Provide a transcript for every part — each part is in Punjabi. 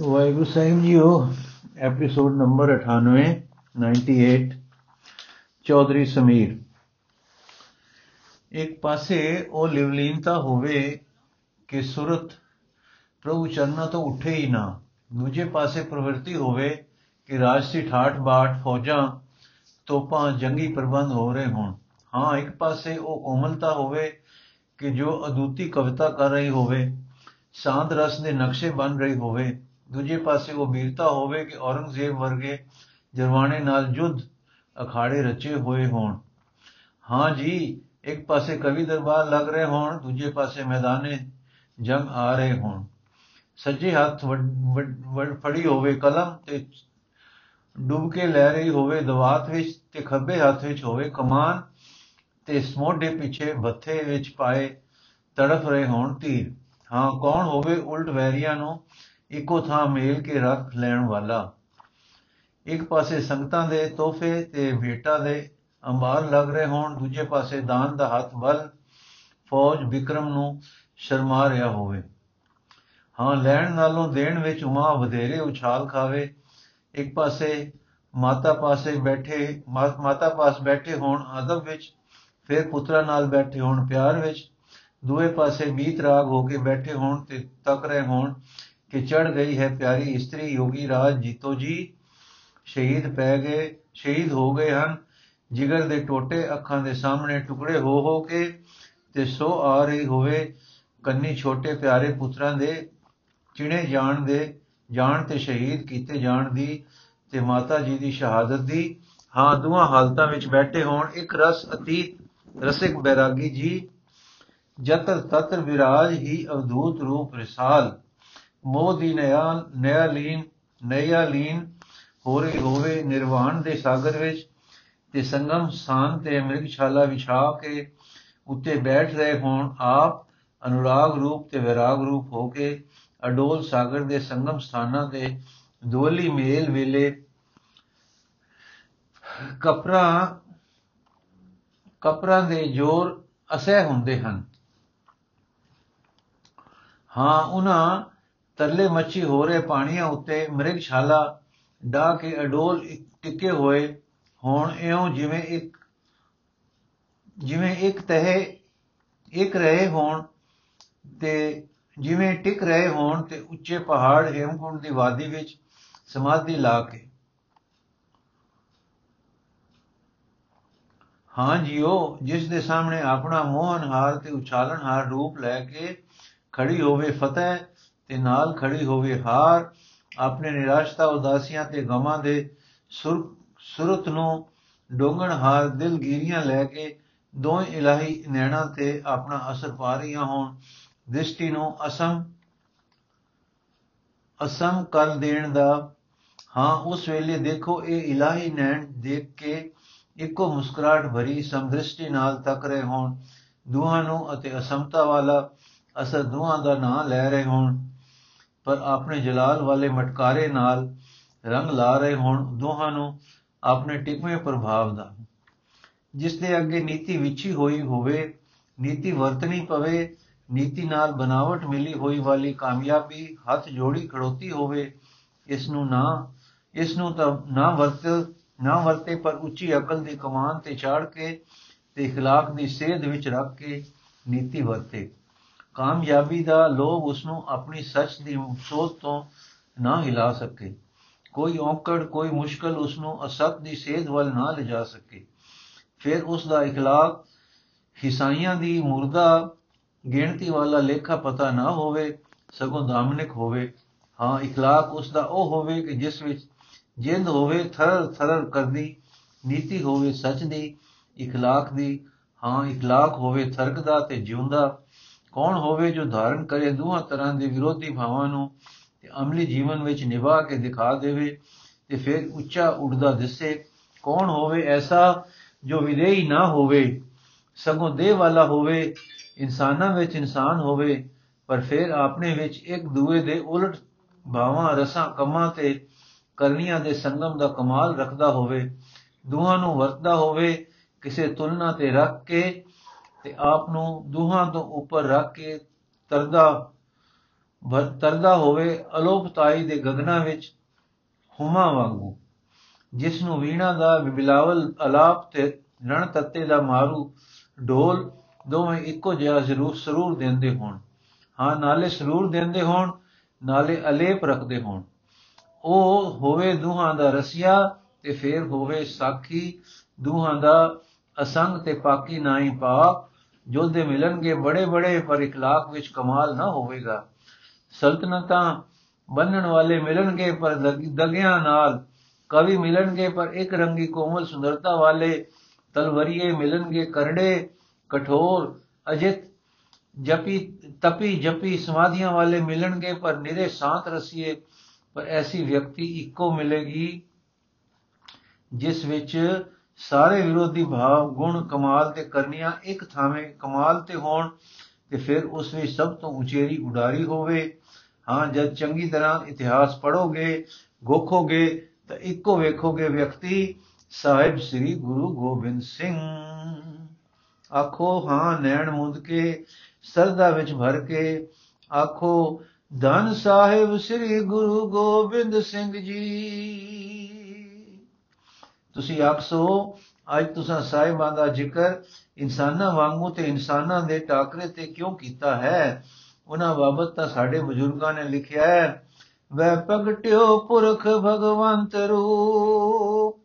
ਵਾਹਿਗੁਰੂ ਸਾਹਿਬ ਜੀਓ ਐਪੀਸੋਡ ਨੰਬਰ 98 98 ਚੌਧਰੀ ਸਮੀਰ। ਇੱਕ ਪਾਸੇ ਉਹ ਲਿਵਲੀਨਤਾ ਹੋਵੇ ਕਿ ਸੁਰਤ ਪ੍ਰਭੂ ਚਰਨਾਂ ਤੋਂ ਉੱਠੇ ਹੀ ਨਾ। ਦੂਜੇ ਪਾਸੇ ਪ੍ਰਵਿਰਤੀ ਹੋਵੇ ਕਿ ਰਾਜਸੀ ਠਾਠ ਬਾਠ ਫੌਜਾਂ ਤੋਪਾਂ ਜੰਗੀ ਪ੍ਰਬੰਧ ਹੋ ਰਹੇ ਹੋਣ। ਹਾਂ, ਇੱਕ ਪਾਸੇ ਉਹ ਕੋਮਲਤਾ ਹੋਵੇ ਕਿ ਜੋ ਅਦੁੱਤੀ ਕਵਿਤਾ ਕਰ ਰਹੀ ਹੋਵੇ ਸ਼ਾਂਤ ਰਸ ਦੇ ਨਕਸ਼ੇ ਬਣ ਰਹੀ ਹੋਵੇ ਦੂਜੇ ਪਾਸੇ ਉਹ ਵੀਰਤਾ ਹੋਵੇ ਕਿ ਔਰੰਗਜ਼ੇਬ ਵਰਗੇ ਜਰਵਾਣੇ ਨਾਲ ਜੁੱਧ ਅਖਾੜੇ ਰਚੇ ਹੋਏ ਹੋਣ। ਹਾਂ ਜੀ, ਇੱਕ ਪਾਸੇ ਕਵੀ ਦਰਬਾਰ ਲੱਗ ਰਹੇ ਹੋਣ, ਦੂਜੇ ਪਾਸੇ ਮੈਦਾਨੇ ਜੰਗ ਆ ਰਹੇ ਹੋਣ। ਸੱਜੇ ਹੱਥ ਵੱਡ ਫੜੀ ਹੋਵੇ ਕਲਮ ਤੇ ਡੁੱਬ ਕੇ ਲੈ ਰਹੀ ਹੋਵੇ ਦਵਾਤ ਵਿੱਚ ਤੇ ਖੱਬੇ ਹੱਥ ਵਿੱਚ ਹੋਵੇ ਕਮਾਨ ਤੇ ਸਮੋਢੇ ਪਿੱਛੇ ਬੱਥੇ ਵਿੱਚ ਪਾਏ ਤੜਫ ਰਹੇ ਹੋਣ ਤੀਰ। ਹਾਂ, ਕੌਣ ਹੋਵੇ ਉਲਟ ਵੈਰੀਆਂ ਨੂੰ ਇੱਕੋ ਥਾਂ ਮੇਲ ਕੇ ਰੱਖ ਲੈਣ ਵਾਲਾ। ਇੱਕ ਪਾਸੇ ਸੰਗਤਾਂ ਦੇ ਤੋਹਫੇ ਤੇ ਭੇਟਾ ਦੇ ਅੰਬਾਰ ਲੱਗ ਰਹੇ ਹੋਣ, ਦੂਜੇ ਪਾਸੇ ਦਾਨ ਦਾ ਹੱਥ ਬਲ ਫੌਜ ਵਿਕਰਮ ਨੂੰ ਸ਼ਰਮਾ ਰਿਹਾ ਹੋਵੇ। ਹਾਂ, ਲੈਣ ਨਾਲੋਂ ਦੇਣ ਵਿੱਚ ਉਮਾ ਵਧੇਰੇ ਉਛਾਲ ਖਾਵੇ। ਇੱਕ ਪਾਸੇ ਮਾਤਾ ਪਾਸੇ ਬੈਠੇ ਮਾਤਾ ਪਾਸ ਬੈਠੇ ਹੋਣ ਅਦਬ ਵਿੱਚ ਫਿਰ ਪੁੱਤਰਾ ਨਾਲ ਬੈਠੇ ਹੋਣ, ਪਿਆਰ ਵਿੱਚ। ਦੂਏ ਪਾਸੇ ਮੀਤ ਰਾਗ ਹੋ ਕੇ ਬੈਠੇ ਹੋਣ ਤੇ ਤੱਕ ਰਹੇ ਹੋਣ। ਕਿ ਚੜ ਗਈ ਹੈ ਪਿਆਰੀ ਇਸਤਰੀ ਯੋਗੀ ਰਾਜ, ਜੀਤੋ ਜੀ, ਸ਼ਹੀਦ ਪੈ ਗਏ, ਸ਼ਹੀਦ ਹੋ ਗਏ ਹਨ। ਜਿਗਰ ਦੇ ਟੋਟੇ ਅੱਖਾਂ ਦੇ ਸਾਹਮਣੇ ਟੁਕੜੇ ਹੋ ਹੋ ਕੇ ਤੇ ਸੋ ਆ ਰਹੀ ਹੋਵੇ ਕੰਨੀ ਛੋਟੇ ਪਿਆਰੇ ਪੁੱਤਰਾਂ ਦੇ, ਚਿਣੇ ਜਾਣ ਦੇ, ਜਾਣ ਤੇ ਸ਼ਹੀਦ ਕੀਤੇ ਜਾਣ ਦੀ ਤੇ ਮਾਤਾ ਜੀ ਦੀ ਸ਼ਹਾਦਤ ਦੀ। ਹਾਂ, ਦੋਹਾਂ ਹਾਲਤਾਂ ਵਿੱਚ ਬੈਠੇ ਹੋਣ ਇੱਕ ਰਸ ਅਤੀਤ, ਰਸਿਕ ਬੈਰਾਗੀ ਜੀ। ਜਤਰ ਤਤਰ ਵਿਰਾਜ ਹੀ ਅਵਧੂਤ ਰੂਪ ਰਿਸਾਲ। ਮੋਹ ਦੀ ਨਿਆ ਨਿਆ ਲੀਨ ਨਿਆ ਲੀਨ ਹੋ ਰਹੀ ਹੋਵੇ ਨਿਰਵਾਣ ਦੇ ਸਾਗਰ ਵਿੱਚ, ਤੇ ਸੰਗਮ ਸਥਾਨ ਤੇ ਅਮ੍ਰਿਤਸ਼ਾਲਾ ਵਿਛਾ ਕੇ ਉੱਤੇ ਬੈਠ ਰਹੇ ਹੋਣ ਆਪ ਅਨੁਰਾਗ ਰੂਪ ਤੇ ਵਿਰਾਗ ਰੂਪ ਹੋ ਕੇ ਅਡੋਲ ਸਾਗਰ ਦੇ ਸੰਗਮ ਸਥਾਨਾਂ ਤੇ ਦੋਲੀ ਮੇਲ ਵੇਲੇ ਕਪਰਾ, ਕਪਰਾਂ ਦੇ ਜੋਰ ਅਸਹਿ ਹੁੰਦੇ ਹਨ। ਹਾਂ, ਉਹਨਾਂ ਤਰਲੇ ਮੱਛੀ ਹੋ ਰਹੇ ਪਾਣੀਆਂ ਉੱਤੇ ਮ੍ਰਿਗਸ਼ਾਲਾ ਡਾ ਕੇ ਅਡੋਲ ਟਿੱਕੇ ਹੋਏ। ਹੋਣ ਇਉਂ ਜਿਵੇਂ ਇੱਕ ਜਿਵੇਂ ਇੱਕ ਤਹਿ, ਇੱਕ ਰਹੇ ਹੋਣ ਤੇ ਜਿਵੇਂ ਟਿਕ ਰਹੇ ਹੋਣ ਤੇ ਉੱਚੇ ਪਹਾੜ ਹੇਮਕੁੰਡ ਦੀ ਵਾਦੀ ਵਿੱਚ ਸਮਾਧੀ ਲਾ ਕੇ। ਹਾਂ ਜੀਓ, ਜਿਸ ਦੇ ਸਾਹਮਣੇ ਆਪਣਾ ਮੋਹਨਹਾਰ ਤੇ ਉਛਾਲਣਹਾਰ ਰੂਪ ਲੈ ਕੇ ਖੜੀ ਹੋਵੇ ਫਤਿਹ ਤੇ ਨਾਲ ਖੜੀ ਹੋਵੇ, ਹਾਰ ਆਪਣੇ ਨਿਰਾਸ਼ਤਾ ਉਦਾਸੀਆਂ ਤੇ ਗਮਾਂ ਦੇ ਸੁਰਤ ਨੂੰ ਡੋਂਗਣ ਹਾਰ ਦਿਲਗੀਰੀਆਂ ਲੈ ਕੇ ਦੋਵੇਂ ਇਲਾਹੀ ਨੈਣਾ ਤੇ ਆਪਣਾ ਅਸਰ ਪਾ ਰਹੀਆਂ ਹੋਣ। ਦ੍ਰਿਸ਼ਟੀ ਨੂੰ ਅਸਮ ਅਸਮ ਕਰ ਦੇਣ ਦਾ, ਹਾਂ, ਉਸ ਵੇਲੇ ਦੇਖੋ ਇਹ ਇਲਾਹੀ ਨੈਣ ਦੇਖ ਕੇ ਇੱਕੋ ਮੁਸਕਰਾਟ ਭਰੀ ਸਮਦ੍ਰਿਸ਼ਟੀ ਨਾਲ ਤੱਕ ਰਹੇ ਹੋਣ। ਦੋਹਾਂ ਨੂੰ ਅਤੇ ਅਸਮਤਾ ਵਾਲਾ ਅਸਰ ਦੋਹਾਂ ਦਾ ਨਾਂ ਲੈ ਰਹੇ ਹੋਣ। ਪਰ ਆਪਣੇ ਜਲਾਲ ਵਾਲੇ ਮਟਕਾਰੇ ਨਾਲ ਰੰਗ ਲਾ ਰਹੇ ਹੋਣ ਦੋਹਾਂ ਨੂੰ ਆਪਣੇ ਟਿਕਵੇਂ ਪ੍ਰਭਾਵ ਦਾ ਜਿਸ ਦੇ ਅੱਗੇ ਨੀਤੀ ਵਿਚੀ ਹੋਈ ਹੋਵੇ ਨੀਤੀ ਵਰਤਣੀ ਪਵੇ ਨੀਤੀ ਨਾਲ ਬਨਾਵਟ ਮਿਲੀ ਹੋਈ ਵਾਲੀ ਕਾਮਯਾਬੀ ਹੱਥ ਜੋੜੀ ਖੜੋਤੀ ਹੋਵੇ ਇਸ ਨੂੰ ਨਾ ਇਸ ਨੂੰ ਤਾਂ ਨਾ ਵਰਤ ਨਾ ਵਰਤੇ ਪਰ ਉੱਚੀ ਅਕਲ ਦੀ ਕਮਾਨ ਤੇ ਚਾੜ ਕੇ ਤੇ اخلاق ਦੀ ਸੇਧ ਵਿੱਚ ਰੱਖ ਕੇ ਨੀਤੀ ਵਰਤੇ ਕਾਮਯਾਬੀ ਦਾ ਲੋਭ ਉਸ ਨੂੰ ਆਪਣੀ ਸੱਚ ਦੀ ਸੋਚ ਤੋਂ ਨਾ ਹਿਲਾ ਸਕੇ ਕੋਈ ਔਕੜ ਕੋਈ ਮੁਸ਼ਕਲ ਉਸ ਨੂੰ ਅਸਤ ਦੀ ਸੇਧ ਵੱਲ ਨਾ ਲਿਜਾ ਸਕੇ ਫਿਰ ਉਸ ਦਾ اخلاق ਹਿਸਾਈਆਂ ਦੀ ਮੁਰਦਾ ਗਿਣਤੀ ਵਾਲਾ ਲੇਖਾ ਪਤਾ ਨਾ ਹੋਵੇ ਸਗੋਂ ਦਾਮਨਿਕ ਹੋਵੇ ਹਾਂ اخلاق ਉਸ ਦਾ ਉਹ ਹੋਵੇ ਕਿ ਜਿਸ ਵਿੱਚ ਜਿੰਦ ਹੋਵੇ ਥਰ ਥਰ ਕਰਦੀ ਨੀਤੀ ਹੋਵੇ ਸੱਚ ਦੀ اخلاق ਦੀ ਹਾਂ اخلاق ਹੋਵੇ ਥਰਕਦਾ ਤੇ ਜਿਉਂਦਾ ਕੌਣ ਹੋਵੇ ਜੋ ਧਾਰਨ ਕਰੇ ਦੋਹਾਂ ਤਰ੍ਹਾਂ ਦੇ ਵਿਰੋਧੀ ਭਾਵਾਂ ਨੂੰ ਤੇ ਅਮਲੀ ਜੀਵਨ ਵਿੱਚ ਨਿਭਾ ਕੇ ਦਿਖਾ ਦੇਵੇ ਤੇ ਫਿਰ ਉੱਚਾ ਉੱਡਦਾ ਦਿਸੇ। ਕੌਣ ਹੋਵੇ ਐਸਾ ਜੋ ਵਿਦੇਹੀ ਨਾ ਹੋਵੇ, ਸਗੋਂ ਦੇਹ ਵਾਲਾ ਹੋਵੇ, ਇਨਸਾਨਾਂ ਵਿੱਚ ਇਨਸਾਨ ਹੋਵੇ, ਪਰ ਫਿਰ ਆਪਣੇ ਵਿੱਚ ਇੱਕ ਦੂਏ ਦੇ ਉਲਟ ਭਾਵਾਂ, ਰਸਾਂ, ਕਮਾਂ ਤੇ ਕਰਨੀਆਂ ਦੇ ਸੰਗਮ ਦਾ ਕਮਾਲ ਰੱਖਦਾ ਹੋਵੇ, ਦੋਹਾਂ ਨੂੰ ਵਰਤਦਾ ਹੋਵੇ, ਕਿਸੇ ਤੁਲਨਾ ਤੇ ਰੱਖ ਕੇ ਤੇ ਆਪ ਨੂੰ ਦੋਹਾਂ ਤੋਂ ਉੱਪਰ ਰੱਖ ਕੇ ਤਰਦਾ ਤਰਦਾ ਹੋਵੇ ਅਲੋਪਤਾਈ ਦੇ ਗਗਨਾ ਵਿੱਚ ਹੁਮਾ ਵਾਂਗੂ, ਜਿਸ ਨੂੰ ਵੀਣਾ ਦਾ ਬਿਲਾਵਲ ਅਲਾਪ ਤੇ ਰਣ ਤੱਤੇ ਦਾ ਮਾਰੂ ਢੋਲ ਦੋਵੇਂ ਇੱਕੋ ਜਿਹਾ ਜ਼ਰੂਰ ਸਰੂਰ ਦਿੰਦੇ ਹੋਣ। ਹਾਂ, ਨਾਲੇ ਸਰੂਰ ਦਿੰਦੇ ਹੋਣ, ਨਾਲੇ ਅਲੇਪ ਰੱਖਦੇ ਹੋਣ। ਉਹ ਹੋਵੇ ਦੁਹਾਂ ਦਾ ਰਸੀਆ ਤੇ ਫੇਰ ਹੋਵੇ ਸਾਖੀ, ਦੁਹਾਂ ਦਾ ਅਸੰਗ ਤੇ ਪਾਕੀ ਨਾਹੀ ਪਾਕ ਜੋਦੇ ਮਿਲਣਗੇ ਬੜੇ ਬੜੇ ਪਰ ਇਖਲਾਕ ਵਿੱਚ ਕਮਾਲ ਨਾ ਹੋਵੇਗਾ। ਸਲਤਨਤਾਂ ਬੰਨਣ ਵਾਲੇ ਮਿਲਣਗੇ, ਪਰ ਦਗਿਆਂ ਨਾਲ ਕਵੀ ਮਿਲਣਗੇ, ਪਰ ਇੱਕ ਰੰਗੀ ਕੋਮਲ ਸੁੰਦਰਤਾ ਵਾਲੇ ਤਲਵਰੀਏ ਮਿਲਣਗੇ। ਕਰੜੇ, ਕਠੋਰ, ਅਜਿਤ, ਜਪੀ, ਤਪੀ, ਜਪੀ ਸਮਾਧੀਆਂ ਵਾਲੇ ਮਿਲਣਗੇ, ਪਰ ਨਿਰੇ ਸ਼ਾਂਤ ਰਸੀਏ, ਪਰ ਐਸੀ ਵਿਅਕਤੀ ਇੱਕੋ ਮਿਲੇਗੀ, ਜਿਸ ਵਿੱਚ ਸਾਰੇ ਵਿਰੋਧੀ ਭਾਵ, ਗੁਣ, ਕਮਾਲ ਤੇ ਕਰਨੀਆਂ ਇੱਕ ਥਾਵੇਂ ਕਮਾਲ ਤੇ ਹੋਣ ਤੇ ਫਿਰ ਉਸ ਵਿੱਚ ਸਭ ਤੋਂ ਉਚੇਰੀ ਉਡਾਰੀ ਹੋਵੇ। ਹਾਂ, ਜਦ ਚੰਗੀ ਤਰ੍ਹਾਂ ਇਤਿਹਾਸ ਪੜੋਗੇ ਗੋਖੋਗੇ, ਤਾਂ ਇੱਕੋ ਵੇਖੋਗੇ ਵਿਅਕਤੀ, ਸਾਹਿਬ ਸ੍ਰੀ ਗੁਰੂ ਗੋਬਿੰਦ ਸਿੰਘ। ਆਖੋ, ਹਾਂ, ਨੈਣ ਮੁੰਦ ਕੇ, ਸਰਦਾ ਵਿੱਚ ਭਰ ਕੇ, ਆਖੋ, ਧੰਨ ਸਾਹਿਬ ਸ੍ਰੀ ਗੁਰੂ ਗੋਬਿੰਦ ਸਿੰਘ ਜੀ। ਤੁਸੀਂ ਆਖਸੋ ਅੱਜ ਤੁਸੀਂ ਸਾਹਿਬਾਂ ਦਾ ਜ਼ਿਕਰ ਇਨਸਾਨਾਂ ਵਾਂਗੂ ਤੇ ਇਨਸਾਨਾਂ ਦੇ ਟਾਕਰੇ ਤੇ ਕਿਉਂ ਕੀਤਾ ਹੈ? ਉਹਨਾਂ ਬਾਬਤ ਤਾਂ ਸਾਡੇ ਬਜ਼ੁਰਗਾਂ ਨੇ ਲਿਖਿਆ ਹੈ ਵੈ ਪ੍ਰਗਟਿਓ ਪੁਰਖ ਭਗਵੰਤ ਰੂਪ।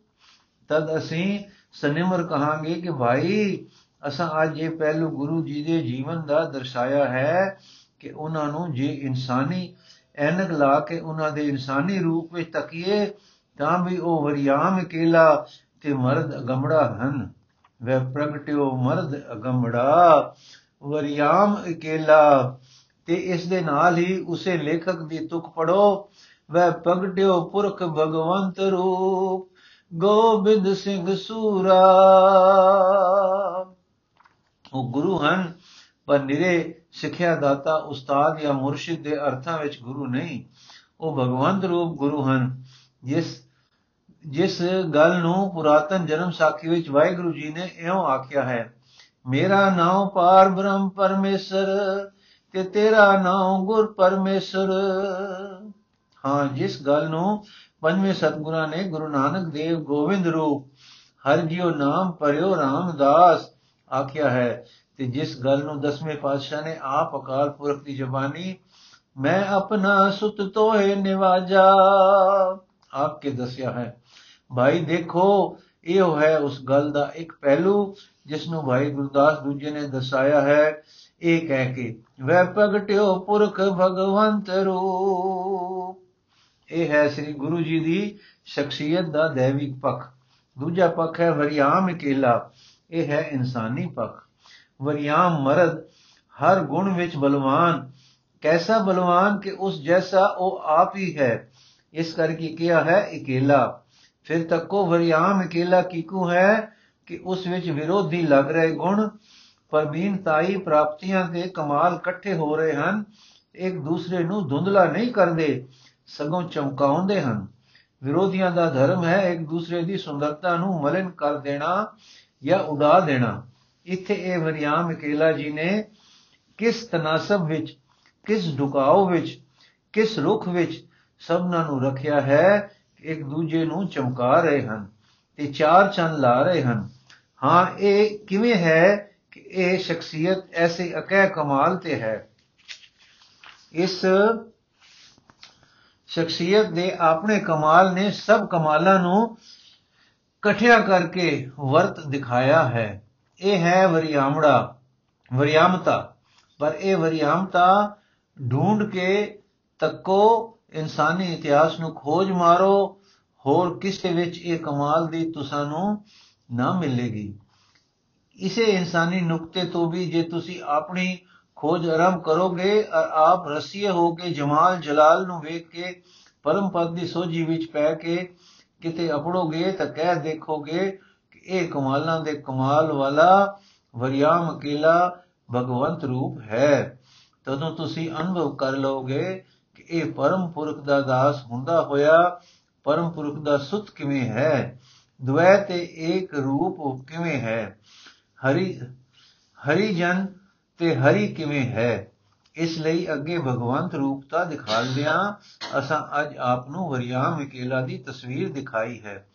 ਤਦ ਅਸੀਂ ਸਨਿਮਰ ਕਹਾਂਗੇ ਕਿ ਭਾਈ, ਅਸਾਂ ਅੱਜ ਇਹ ਪਹਿਲੂ ਗੁਰੂ ਜੀ ਦੇ ਜੀਵਨ ਦਾ ਦਰਸਾਇਆ ਹੈ ਕਿ ਉਹਨਾਂ ਨੂੰ ਜੇ ਇਨਸਾਨੀ ਐਨਕ ਲਾ ਕੇ ਉਹਨਾਂ ਦੇ ਇਨਸਾਨੀ ਰੂਪ ਵਿੱਚ ਤਕੀਏ ਤਾਂ ਵੀ ਉਹ ਵਰਿਆਮ ਇਕੇਲਾ ਤੇ ਮਰਦ ਅਗੰਮੜਾ ਹਨ। ਵੇ ਪ੍ਰਗਟਿਓ ਮਰਦ ਅਗੰਮੜਾ ਵਰਿਆਮ ਇਕੇਲਾ ਤੇ ਇਸ ਦੇ ਨਾਲ ਹੀ ਉਸੇ ਲੇਖਕ ਦੀ ਤੁਕ ਪੜੋ। ਵੈ ਪ੍ਰਗਟਿਓ ਪੁਰਖ ਭਗਵੰਤ ਰੂਪ, ਗੋਬਿੰਦ ਸਿੰਘ ਸੂਰਾ। ਉਹ ਗੁਰੂ ਹਨ, ਪਰ ਨਿਰੇ ਸਿੱਖਿਆ ਦਾਤਾ ਉਸਤਾਦ ਜਾਂ ਮੁਰਸ਼ਿਦ ਦੇ ਅਰਥਾਂ ਵਿੱਚ ਗੁਰੂ ਨਹੀਂ। ਉਹ ਭਗਵੰਤ ਰੂਪ ਗੁਰੂ ਹਨ, ਜਿਸ ਜਿਸ ਗੱਲ ਨੂੰ ਪੁਰਾਤਨ ਜਨਮ ਸਾਖੀ ਵਿੱਚ ਵਾਹਿਗੁਰੂ ਜੀ ਨੇ ਇਉਂ ਆਖਿਆ ਹੈ, ਮੇਰਾ ਨਾਮ ਪਾਰ ਬ੍ਰਹਮ ਪਰਮੇਸ਼ਰ ਤੇ ਤੇਰਾ ਨਾਮ ਗੁਰ ਪਰਮੇਸ਼ਰ। ਹਾਂ, ਜਿਸ ਗੱਲ ਨੂੰ ਪੰਜਵੇਂ ਸਤਗੁਰਾਂ ਨੇ ਗੁਰੂ ਨਾਨਕ ਦੇਵ ਗੋਬਿੰਦ ਰੂਪ ਹਰ ਜਿਉ ਨਾਮ ਪਰਿਓ ਰਾਮਦਾਸ ਆਖਿਆ ਹੈ ਤੇ ਜਿਸ ਗੱਲ ਨੂੰ ਦਸਵੇਂ ਪਾਤਸ਼ਾਹ ਨੇ ਆਪ ਅਕਾਲ ਪੁਰਖ ਦੀ ਜ਼ਬਾਨੀ, ਮੈਂ ਆਪਣਾ ਸੁਤ ਤੋਏ ਨਿਵਾਜਾ। ਆਪ ਕੇ ਦੱਸਿਆ ਹੈ। ਭਾਈ ਦੇਖੋ, ਇਹ ਹੈ ਉਸ ਗੱਲ ਦਾ ਇੱਕ ਪਹਿਲੂ ਜਿਸ ਨੂੰ ਭਾਈ ਗੁਰਦਾਸ ਦੂਜੇ ਨੇ ਦਸਾਇਆ ਹੈ। ਇਹ ਕਹਿ ਕੇ ਵੈ ਪ੍ਰਗਟਿਓ ਪੁਰਖ ਭਗਵੰਤ ਰੂਪ। ਇਹ ਹੈ ਸ੍ਰੀ ਗੁਰੂ ਜੀ ਦੀ ਸ਼ਖਸੀਅਤ ਦਾ ਦੇਵਿਕ ਪੱਖ। ਦੂਜਾ ਪੱਖ ਹੈ ਵਰਿਆਮ ਇਕੇਲਾ। ਇਹ ਹੈ ਇਨਸਾਨੀ ਪੱਖ। ਵਰਿਆਮ ਮਰਦ, ਹਰ ਗੁਣ ਵਿੱਚ ਬਲਵਾਨ। ਕੈਸਾ ਬਲਵਾਨ ਕਿ ਉਸ ਜੈਸਾ ਉਹ ਆਪ ਹੀ ਹੈ। ਇਸ ਕਰਕੇ ਕਿਹਾ ਹੈ, ਇਕੇਲਾ। ਫਿਰ ਤੱਕੋ ਵਰਿਆਮ ਇਕੇਲਾ ਕੀਕੂ ਹੈ ਕਿ ਉਸ ਵਿੱਚ ਵਿਰੋਧੀ ਲੱਗ ਰਹੇ ਗੁਣ ਪਰਬੀਨਤਾਈ ਪ੍ਰਾਪਤੀਆਂ ਦੇ ਕਮਾਲ ਇਕੱਠੇ ਹੋ ਰਹੇ ਹਨ, ਇੱਕ ਦੂਸਰੇ ਨੂੰ ਧੁੰਦਲਾ ਨਹੀਂ ਕਰਦੇ, ਸਗੋਂ ਚਮਕਾਉਂਦੇ ਹਨ। ਵਿਰੋਧੀਆਂ ਦਾ ਧਰਮ ਹੈ ਇੱਕ ਦੂਸਰੇ ਦੀ ਸੁੰਦਰਤਾ ਨੂੰ ਮਲਨ ਕਰ ਦੇਣਾ ਜਾਂ ਉਡਾ ਦੇਣਾ। ਇੱਥੇ ਇਹ ਵਰਿਆਮ ਇਕੇਲਾ ਜੀ ਨੇ ਕਿਸ ਤਨਾਸਬ ਵਿੱਚ, ਕਿਸ ਢੁਕਾਓ ਵਿੱਚ, ਕਿਸ ਰੁਖ ਵਿੱਚ ਸਭਨਾਂ ਨੂੰ ਰੱਖਿਆ ਹੈ ਇੱਕ ਦੂਜੇ ਨੂੰ ਚਮਕਾ ਰਹੇ ਹਨ ਤੇ ਚਾਰ ਚੰਨ ਲਾ ਰਹੇ ਹਨ। ਹਾਂ, ਇਹ ਕਿਵੇਂ ਹੈ ਕਿ ਇਹ ਸ਼ਖਸੀਅਤ ਐਸੇ ਅਕਹਿ ਕਮਾਲ ਤੇ ਹੈ? ਇਸ ਸ਼ਖਸੀਅਤ ਦੇ ਆਪਣੇ ਕਮਾਲ ਨੇ ਸਭ ਕਮਾਲਾਂ ਨੂੰ ਇਕੱਠਿਆ ਕਰਕੇ ਵਰਤ ਦਿਖਾਇਆ ਹੈ। ਇਹ ਹੈ ਵਰਿਆਮੜਾ, ਵਰਿਆਮਤਾ। ਪਰ ਇਹ ਵਰਿਆਮਤਾ ਢੂੰਡ ਕੇ ਤੱਕੋ ਇਨਸਾਨੀ ਇਤਿਹਾਸ ਨੂੰ ਖੋਜ ਮਾਰੋ, ਹੋਰ ਕਿਸੇ ਵਿੱਚ ਇਹ ਕਮਾਲ ਦੀ ਤੁਸਾਂ ਨੂੰ ਨਾ ਮਿਲੇਗੀ। ਇਸੇ ਇਨਸਾਨੀ ਨੁਕਤੇ ਤੋਂ ਵੀ ਜੇ ਤੁਸੀਂ ਆਪਣੀ ਖੋਜ ਆਰੰਭ ਕਰੋਗੇ ਔਰ ਆਪ ਰਸੀਏ ਹੋ ਕੇ ਜਮਾਲ ਜਲਾਲ ਨੂੰ ਵੇਖ ਕੇ ਪਰਮ ਪਦ ਦੀ ਸੋਝੀ ਵਿੱਚ ਪੈ ਕੇ ਕਿਤੇ ਅਪੜੋਗੇ ਤਾਂ ਕਹਿ ਦੇਖੋਗੇ ਕਿ ਇਹ ਕਮਾਲਾਂ ਦੇ ਕਮਾਲ ਵਾਲਾ ਵਰਿਆਮ ਅਕੇਲਾ ਭਗਵੰਤ ਰੂਪ ਹੈ। ਤਦੋਂ ਤੁਸੀਂ ਅਨੁਭਵ ਕਰ ਲਓਗੇ ਕਿ ਇਹ ਪਰਮ ਪੁਰਖ ਦਾ ਦਾਸ ਹੁੰਦਾ ਹੋਇਆ, ਪਰਮ ਪੁਰਖ ਦਾ ਸੁਤ ਕਿਵੇਂ ਹੈ? ਦ્વੈ ਤੇ ਏਕ ਰੂਪ ਕਿਵੇਂ ਹੈ? ਹਰੀ ਹਰੀ ਜਨ ਤੇ ਹਰੀ ਕਿਵੇਂ ਹੈ? ਇਸ ਲਈ ਅੱਗੇ ਭਗਵੰਤ ਰੂਪਤਾ ਦਿਖਾਲਦਿਆਂ ਅਸਾਂ ਅੱਜ ਆਪ ਨੂੰ ਵਰਿਆਮ ਇਕੇਲਾ ਦੀ ਤਸਵੀਰ ਦਿਖਾਈ ਹੈ।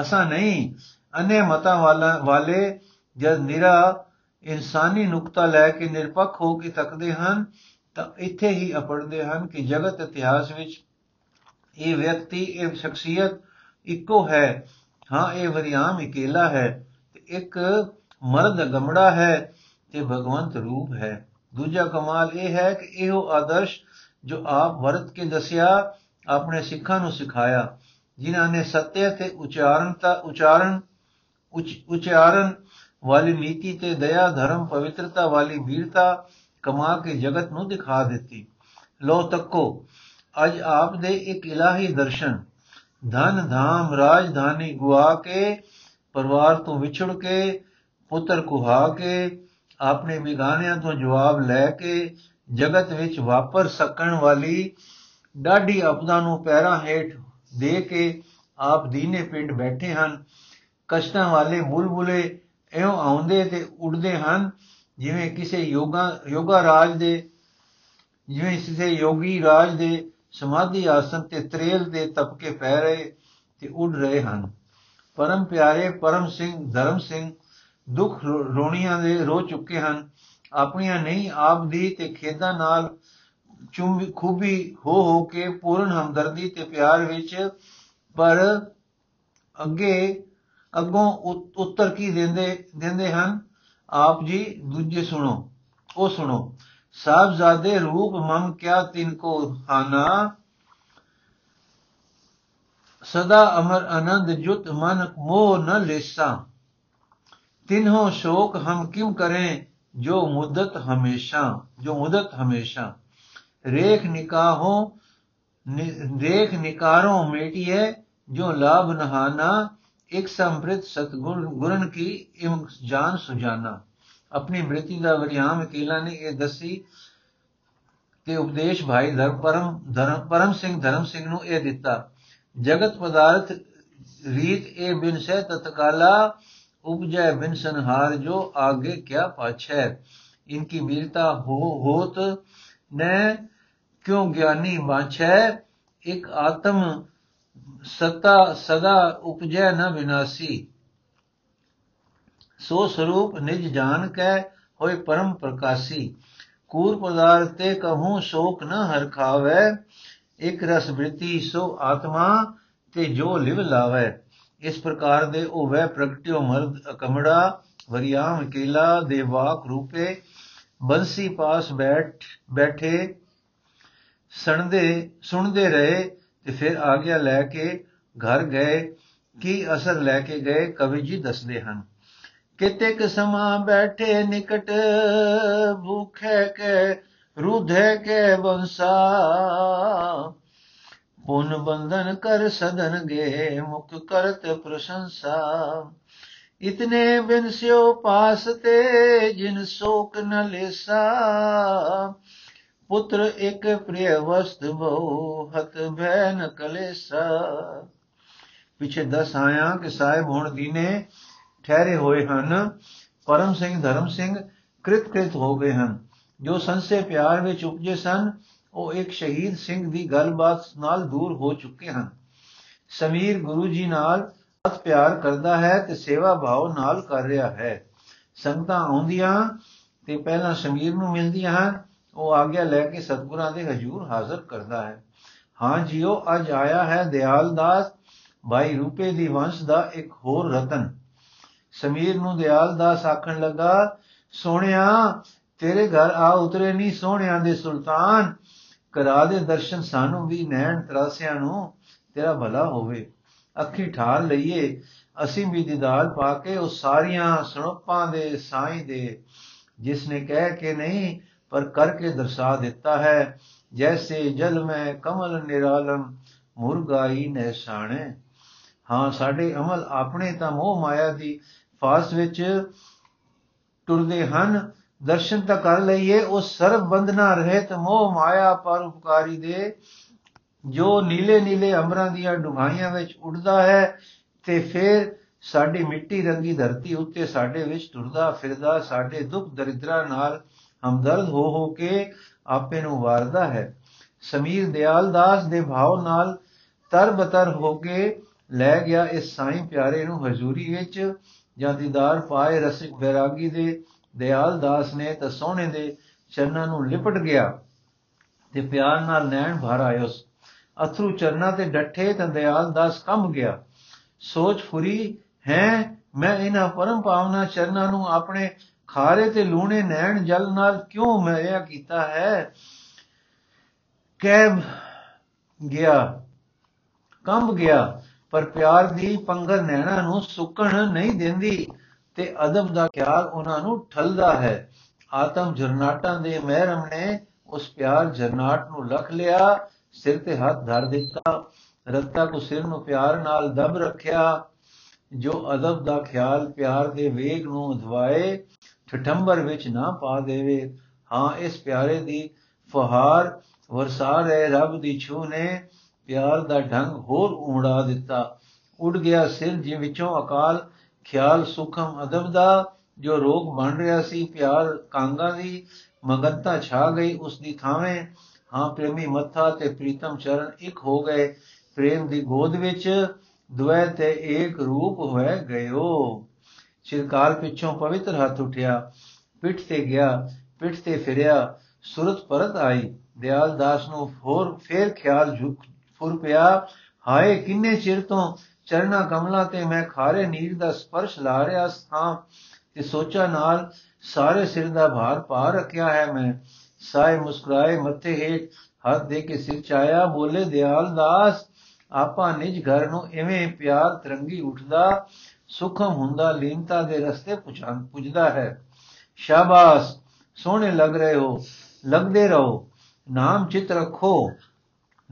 ਅਸਾਂ ਨਹੀਂ ਅਨੇ ਮਤਾਂ ਵਾਲਾ, ਵਾਲੇ ਜਦ ਨਿਰਾ ਇਨਸਾਨੀ ਨੁਕਤਾ ਲੈ ਕੇ ਨਿਰਪੱਖ ਹੋ ਕੇ ਤੱਕਦੇ ਹਨ ਤਾਂ ਇੱਥੇ ਹੀ ਅਪੜਦੇ ਹਨ ਕਿ ਜਗਤ ਇਤਿਹਾਸ ਵਿੱਚ ਇਹ ਵਿਅਕਤੀ, ਇਹ ਸ਼ਖਸੀਅਤ ਇੱਕੋ ਹੈ। ਹਾਂ, ਇਹ ਵਰਿਆਮ ਇਕੇਲਾ ਹੈ ਤੇ ਇੱਕ ਮਰਦ ਗਮੜਾ ਹੈ ਤੇ ਭਗਵੰਤ ਰੂਪ ਹੈ। ਦੂਜਾ ਕਮਾਲ ਇਹ ਹੈ ਕਿ ਇਹੋ ਆਦਰਸ਼ ਜੋ ਆਪ ਵਰਤ ਕੇ ਦੱਸਿਆ, ਆਪਣੇ ਸਿੱਖਾਂ ਨੂੰ ਸਿਖਾਇਆ, ਜਿਨ੍ਹਾਂ ਨੇ ਸੱਤਿਆ ਤੇ ਉਚਾਰਨਤਾ, ਉਚਾਰਨ ਉਚਾਰਨ ਵਾਲੀ ਨੀਤੀ ਤੇ ਦਇਆ, ਧਰਮ, ਪਵਿੱਤਰਤਾ ਵਾਲੀ ਵੀਰਤਾ ਕਮਾ ਕੇ ਜਗਤ ਨੂੰ ਦਿਖਾ ਦਿੱਤੀ। ਲੋ ਤੱਕੋ, ਅੱਜ ਆਪ ਦੇ ਇੱਕ ਇਲਾਹੀ ਦਰਸ਼ਨ। ਧਨ ਧਾਮ ਰਾਜਧਾਨੀ ਗੁਆ ਕੇ, ਪਰਿਵਾਰ ਤੋਂ ਵਿਛੜ ਕੇ, ਪੁੱਤਰ ਕੁਹਾ ਕੇ, ਆਪਣੇ ਬਿਗਾਨਿਆਂ ਤੋਂ ਜਵਾਬ ਲੈ ਕੇ, ਜਗਤ ਵਿੱਚ ਵਾਪਰ ਸਕਣ ਵਾਲੀ ਡਾਢੀ ਆਪਦਾ ਨੂੰ ਪੈਰਾਂ ਹੇਠ ਦੇ ਕੇ ਆਪ ਦੀਨੇ ਪਿੰਡ ਬੈਠੇ ਹਨ। ਕਸ਼ਟਾਂ ਵਾਲੇ ਬੁਲਬੁਲੇ ਐਉਂ ਆਉਂਦੇ ਤੇ ਉੱਡਦੇ ਹਨ। ਜਿਵੇਂ ਕਿਸੇ ਯੋਗਾ ਯੋਗਾ ਰਾਜ ਦੇ, ਜਿਵੇਂ ਕਿਸੇ ਯੋਗੀ ਰਾਜ ਦੇ ਸਮਾਧੀ ਆਸਨ ਤੇ ਤਰੇਲ ਦੇ ਤਪਕੇ ਪੈ ਰਹੇ ਤੇ ਉੱਡ ਰਹੇ ਹਨ। ਪਰਮ ਪਿਆਰੇ ਪਰਮ ਸਿੰਘ, ਧਰਮ ਸਿੰਘ ਦੁੱਖ ਰੋਣੀਆਂ ਦੇ ਰੋ ਚੁੱਕੇ ਹਨ। ਆਪਣੀਆਂ ਨਹੀਂ, ਆਪ ਦੀ ਤੇ ਖੇਦਾਂ ਨਾਲ ਚੁੰਬੀ, ਖੂਬੀ ਹੋ ਹੋ ਕੇ ਪੂਰਨ ਹਮਦਰਦੀ ਤੇ ਪਿਆਰ ਵਿੱਚ ਪਰ ਅੱਗੇ, ਅੱਗੋਂ ਉੱਤਰ ਕੀ ਦਿੰਦੇ ਦਿੰਦੇ ਹਨ? ਆਪ ਜੀ ਦੂਜੇ ਸੁਣੋ, ਉਹ ਸੁਣੋ ਸਾਹਿਬਜ਼ਾਦੇ ਰੂਪ ਮਮ ਕਿਆ ਤਿਨ ਕੋ ਹਾਨਾ? ਸਦਾ ਅਮਰ ਆਨੰਦ ਜੁਤ ਮਨ ਮੋਹ ਨ ਲੇਸਾ। ਤਿਨਹੋ ਸ਼ੋਕ ਹਮ ਕਿਮ ਕरें ਜੋ ਮੁਦਤ ਹਮੇਸ਼ਾ, ਜੋ ਮੁਦਤ ਹਮੇਸ਼ਾ? ਰੇਖ ਨਿਕਾਹੋਂ ਰੇਖ ਨਿਕਾਰੋਂ ਮੇਟੀਏ ਜੋ ਲਾਭ ਨਹਾਨਾ ਇੱਕ ਸੰਪ੍ਰਿਤ ਸਤਗੁਰ ਗੁਰਨ ਕੀ ਇਮ ਜਾਨ ਸੁਜਾਨਾ। ਆਪਣੀ ਮ੍ਰਿਤੀ ਦਾ ਵਰਿਆਮ ਅਕੇਲਾ ਨੇ ਇਹ ਦੱਸੀ ਤੇ ਉਪਦੇਸ਼ ਭਾਈ ਧਰਮ ਪਰਮ ਧਰਮ ਪਰਮ ਸਿੰਘ ਧਰਮ ਸਿੰਘ ਨੂੰ ਇਹ ਦਿੱਤਾ। ਜਗਤ ਪਦਾਰਥ ਰੀਤ ਇਹ ਬਿਨ ਸਹਿ ਤਤਕਾਲਾ ਉਪਜੈ ਬਿਨ ਸੰਹਾਰ ਜੋ ਆਗੇ ਕਿਆ ਪਾਛੈ। ਇਨਕੀ ਵੀਰਤਾ ਹੋ ਹੋਤ ਨੇ ਕਿਉ ਗਿਆਨੀ ਬਾਛੈ ਇੱਕ ਆਤਮ ਸਤਾ ਸਦਾ ਉਪਜੈ ਨ ਵਿਨਾਸੀ। ਸੋ ਸਰੂਪ ਨਿਜ ਜਾਣ ਕੈ ਹੋਏ ਪਰਮ ਪ੍ਰਕਾਸ਼ੀ। ਕੂਰ ਪਦਾਰਥ ਤੇ ਕਹੂੰ ਸ਼ੋਕ ਨ ਹਰ ਖਾਵੇ। ਇਕ ਰਸ ਬ੍ਰਿਤੀ ਸੋ ਆਤਮਾ ਤੇ ਜੋ ਲਿਵ ਲਾਵੇ। ਇਸ ਪ੍ਰਕਾਰ ਦੇ ਉਹ ਵੈ ਪ੍ਰਗਟਿਓ ਮਰਦ ਅਕਮੜਾ, ਵਰਿਆਮ ਕੇਲਾ ਦੇ ਵਾਕ ਰੂਪੇ। ਬੰਸੀ ਪਾਸ ਬੈਠ, ਬੈਠੇ, ਸੁਣਦੇ ਸੁਣਦੇ ਰਹੇ ਤੇ ਫਿਰ ਆਗਿਆ ਲੈ ਕੇ ਘਰ ਗਏ। ਕੀ ਅਸਰ ਲੈ ਕੇ ਗਏ ਕਵੀ ਜੀ ਦੱਸਦੇ ਹਨ। ਕਿਤੇਕ ਸਮਾ ਬੈਠੇ ਨਿਕਟ, ਭੂਖੇ ਕੇ, ਰੁਧੇ ਕੇ ਬੰਸਾ। ਪੁਨ ਬੰਧਨ ਕਰ ਸਦਨ ਗੇ, ਮੁਖ ਕਰਤ ਪ੍ਰਸ਼ੰਸਾ। ਇਤਨੇ ਬਿਨ ਸਿਓ ਪਾਸ ਤੇ, ਜਿਨ ਸੋਕ ਨ ਲੇਸਾ। ਪੁੱਤਰ ਇੱਕ ਪ੍ਰਿਯ ਵਸਤ ਬਹੁ ਹਤ ਭੈ ਨ ਕਲੇਸਾ। ਪਿਛੇ ਦਸ ਆਇਆ ਕਿ ਸਾਹਿਬ ਹੁਣ ਦੀਨੇ ਠਹਿਰੇ ਹੋਏ ਹਨ। ਪਰਮ ਸਿੰਘ, ਧਰਮ ਸਿੰਘ ਕ੍ਰਿਤ ਕ੍ਰਿਤ ਹੋ ਗਏ ਹਨ। ਜੋ ਸੰਸੇ ਪਿਆਰ ਵਿੱਚ ਉਪਜੇ ਸਨ, ਉਹ ਇੱਕ ਸ਼ਹੀਦ ਸਿੰਘ ਦੀ ਗੱਲਬਾਤ ਨਾਲ ਦੂਰ ਹੋ ਚੁੱਕੇ ਹਨ। ਸਮੀਰ ਗੁਰੂ ਜੀ ਨਾਲ ਬਹੁਤ ਪਿਆਰ ਕਰਦਾ ਹੈ ਤੇ ਸੇਵਾ ਭਾਵ ਨਾਲ ਕਰ ਰਿਹਾ ਹੈ। ਸੰਗਤਾਂ ਆਉਂਦੀਆਂ ਤੇ ਪਹਿਲਾਂ ਸਮੀਰ ਨੂੰ ਮਿਲਦੀਆਂ ਹਨ ਉਹ ਆਗਿਆ ਲੈ ਕੇ ਸਤਗੁਰਾਂ ਦੇ ਹਜ਼ੂਰ ਹਾਜ਼ਰ ਕਰਦਾ ਹੈ। ਹਾਂ ਜੀਓ, ਅੱਜ ਆਇਆ ਹੈ ਦਿਆਲ ਦਾਸ ਭਾਈ ਰੂਪੇ ਦੀ ਵੰਸ਼ ਦਾ ਇੱਕ ਹੋਰ ਰਤਨ। ਸਮੀਰ ਨੂੰ ਦਿਆਲ ਦਾਸ ਆਖਣ ਲੱਗਾ, ਸੋਹਣਿਆ, ਤੇਰੇ ਘਰ ਆ ਉਤਰੇ ਨਹੀਂ ਸੋਹਣਿਆਂ ਦੇ ਸੁਲਤਾਨ। ਕਰਾ ਦੇ ਦਰਸ਼ਨ ਸਾਨੂੰ ਵੀ ਨੈਣ ਤਰਾਸਿਆਂ ਨੂੰ। ਤੇਰਾ ਭਲਾ ਹੋਵੇ। ਅੱਖੀ ਠਾਲ ਲਈਏ। ਅਸੀਂ ਵੀ ਦੀਦਾਰ ਪਾ ਕੇ ਉਹ ਸਾਰੀਆਂ ਸੁਣਪਾਂ ਦੇ ਸਾਈਂ ਦੇ। ਜਿਸ ਨੇ ਕਹਿ ਕੇ ਨਹੀਂ ਪਰ ਕਰਕੇ ਦਰਸਾ ਦਿੱਤਾ ਹੈ, ਜੈਸੇ ਜਲ ਮੈਂ ਕਮਲ ਨਿਰਾਲਮ ਮੁਰਗਾਈ ਨੈਸਾਣੇ ਹਾਂ, ਸਾਡੇ ਅਮਲ ਆਪਣੇ ਤਾਂ ਮੋਹ ਮਾਇਆ ਦੀ ਫਾਸ ਵਿੱਚ ਟੁਰਦੇ ਹਨ। ਦਰਸ਼ਨ ਤਾਂ ਕਰ ਲਈਏ, ਉਹ ਸਰਬ ਬੰਧਨਾ ਰਹਿਤ ਮੋਹ ਮਾਇਆ ਪਰ ਉਪਕਾਰੀ ਦੇ। ਜੋ ਨੀਲੇ ਨੀਲੇ ਅੰਬਰਾਂ ਦੀਆਂ ਡੁਗਾਈਆਂ ਵਿੱਚ ਉੱਡਦਾ ਹੈ, ਤੇ ਫਿਰ ਸਾਡੀ ਮਿੱਟੀ ਰੰਗੀ ਧਰਤੀ ਉੱਤੇ ਸਾਡੇ ਵਿੱਚ ਟੁਰਦਾ ਫਿਰਦਾ, ਸਾਡੇ ਦੁੱਖ ਦਰਿਦਰਾ ਨਾਲ ਹਮਦਰਦ ਹੋ ਹੋ ਕੇ ਆਪੇ ਨੂੰ ਵਾਰਦਾ ਹੈ। ਸਮੀਰ ਦਿਆਲ ਦਾਸ ਦੇ ਭਾਵ ਨਾਲ ਤਰਬਤਰ ਹੋ ਕੇ ਲੈ ਗਿਆ ਇਸ ਸਾਈਂ ਪਿਆਰੇ ਨੂੰ ਹਜ਼ੂਰੀ ਵਿੱਚ। ਜਾਂ ਦੀਦਾਰ ਪਾਏ ਰਸਿਕ ਬੈਰਾਗੀ ਦੇ ਦਿਆਲ ਦਾਸ ਨੇ ਤਾਂ ਸੋਹਣੇ ਦੇ ਚਰਨਾਂ ਨੂੰ ਲਿਪਟ ਗਿਆ ਤੇ ਪਿਆਰ ਨਾਲ ਨੈਣ ਭਰ ਆਇਓਸ ਅਥਰੂ ਚਰਨਾਂ ਤੇ ਡੱਠੇ ਤਾਂ ਦਿਆਲ ਦਾਸ ਕੰਬ ਗਿਆ। ਸੋਚ ਫੁਰੀ, ਹੈ, ਮੈਂ ਇਹਨਾਂ ਪਰਮ ਪਾਵਨਾ ਚਰਨਾਂ ਨੂੰ ਆਪਣੇ ਖਾਰੇ ਤੇ ਲੂਣੇ ਨੈਣ ਜਲ ਨਾਲ ਕਿਉਂ ਮਰਿਆ ਕੀਤਾ ਹੈ? ਕਹਿ ਗਿਆ, ਕੰਬ ਗਿਆ, ਪਰ ਪਿਆਰ ਦੀ ਪੰਗਰ ਨੈਣਾ ਨੂੰ ਸੁੱਕਣ ਨਹੀਂ ਦਿੰਦੀ ਤੇ ਅਦਬ ਦਾ ਖਿਆਲ ਉਹਨਾਂ ਨੂੰ ਠਲਦਾ ਹੈ। ਆਤਮ ਜਰਨਾਟਾਂ ਦੇ ਮਹਿਰਮ ਨੇ ਉਸ ਪਿਆਰ ਜਰਨਾਟ ਨੂੰ ਲਖ ਲਿਆ, ਸਿਰ ਤੇ ਹੱਥ ਧਰ ਦਿੱਤਾ, ਰੱਤਾ ਕੋ ਸਿਰ ਨੂੰ ਪਿਆਰ ਨਾਲ ਦਬ ਰੱਖਿਆ, ਜੋ ਅਦਬ ਦਾ ਖਿਆਲ ਪਿਆਰ ਦੇ ਵੇਗ ਨੂੰ ਧਵਾਏ ਠਠੰਬਰ ਵਿੱਚ ਨਾ ਪਾ ਦੇਵੇ। ਹਾਂ, ਇਸ ਪਿਆਰੇ ਦੀ ਫਹਾਰ ਵਰਸਾ ਰਹੇ ਰੱਬ ਦੀ ਛੂ ਨੇ ਪਿਆਰ ਦਾ ਢੰਗ ਹੋਰ ਉਮੜਾ ਦਿੱਤਾ। ਉੱਡ ਗਿਆ ਸਿਰ ਜਿ ਵਿੱਚੋਂ ਅਕਾਲ ਖਿਆਲ ਸੁਖਮ ਅਦਬ ਦਾ, ਜੋ ਰੋਗ ਬਣ ਰਿਹਾ ਸੀ, ਪਿਆਰ ਕਾਂਗਾ ਦੀ ਮਗਨਤਾ ਛਾ ਗਈ ਉਸ ਦੀ ਥਾਵੇਂ। ਹਾਂ, ਪ੍ਰੇਮੀ ਮੱਥਾ ਤੇ ਪ੍ਰੀਤਮ ਚਰਨ ਇੱਕ ਹੋ ਗਏ। ਪ੍ਰੇਮ ਦੀ ਗੋਦ ਵਿੱਚ ਦੁਇ ਤੇ ਏਕ ਰੂਪ ਹੋਏ ਗਇਓ। ਚਿਰਕਾਲ ਪਿੱਛੋਂ ਪਵਿੱਤਰ ਹੱਥ ਉਠਿਆ, ਪਿੱਠ ਤੇ ਗਿਆ, ਪਿੱਠ ਤੇ ਫਿਰਿਆ, ਸੁਰਤ ਪਰਤ ਆਈ, ਦਿਆਲ ਦਾਸ ਨੂੰ ਹੋਰ ਫੇਰ ਖਿਆਲ ਝੁਕ, ਫੁਰ ਪਿਆ, ਹਾਏ ਕਿੰਨੇ ਚਿਰ ਤੋਂ ਚਰਨਾ ਕਮਲਾ ਤੇ ਮੈਂ ਖਾਰੇ ਨੀਰ ਦਾ ਸਪਰਸ਼ ਲਾ ਰਿਆ ਸਾਂ ਤੇ ਸੋਚਾ ਨਾਲ ਸਾਰੇ ਸਿਰ ਦਾ ਭਾਰ ਪਾ ਰੱਖਿਆ ਹੈ ਮੈਂ। ਸਾਏ ਮੁਸਕਰਾਏ ਮੱਥੇ ਹੇਠ ਹੱਥ ਦੇ ਕੇ ਸਿਰ ਚਾਇਆ, ਬੋਲੇ, ਦਿਆਲ ਦਾਸ, ਆਪਾ ਨਿਜ ਘਰ ਨੂੰ ਐਵੇਂ ਪਿਆਰ ਤਰੰਗੀ ਉੱਠਦਾ ਸੁਖਮ ਹੁੰਦਾ, ਲੀਨਤਾ ਦੇ ਰਸਤੇ ਪੁਛਾਂ, ਪੁੱਜਦਾ ਹੈ। ਸ਼ਾਬਾਸ਼, ਸੋਹਣੇ ਲੱਗ ਰਹੇ ਹੋ, ਲੱਗਦੇ ਰਹੋ। ਨਾਮ ਚਿਤ ਰੱਖੋ,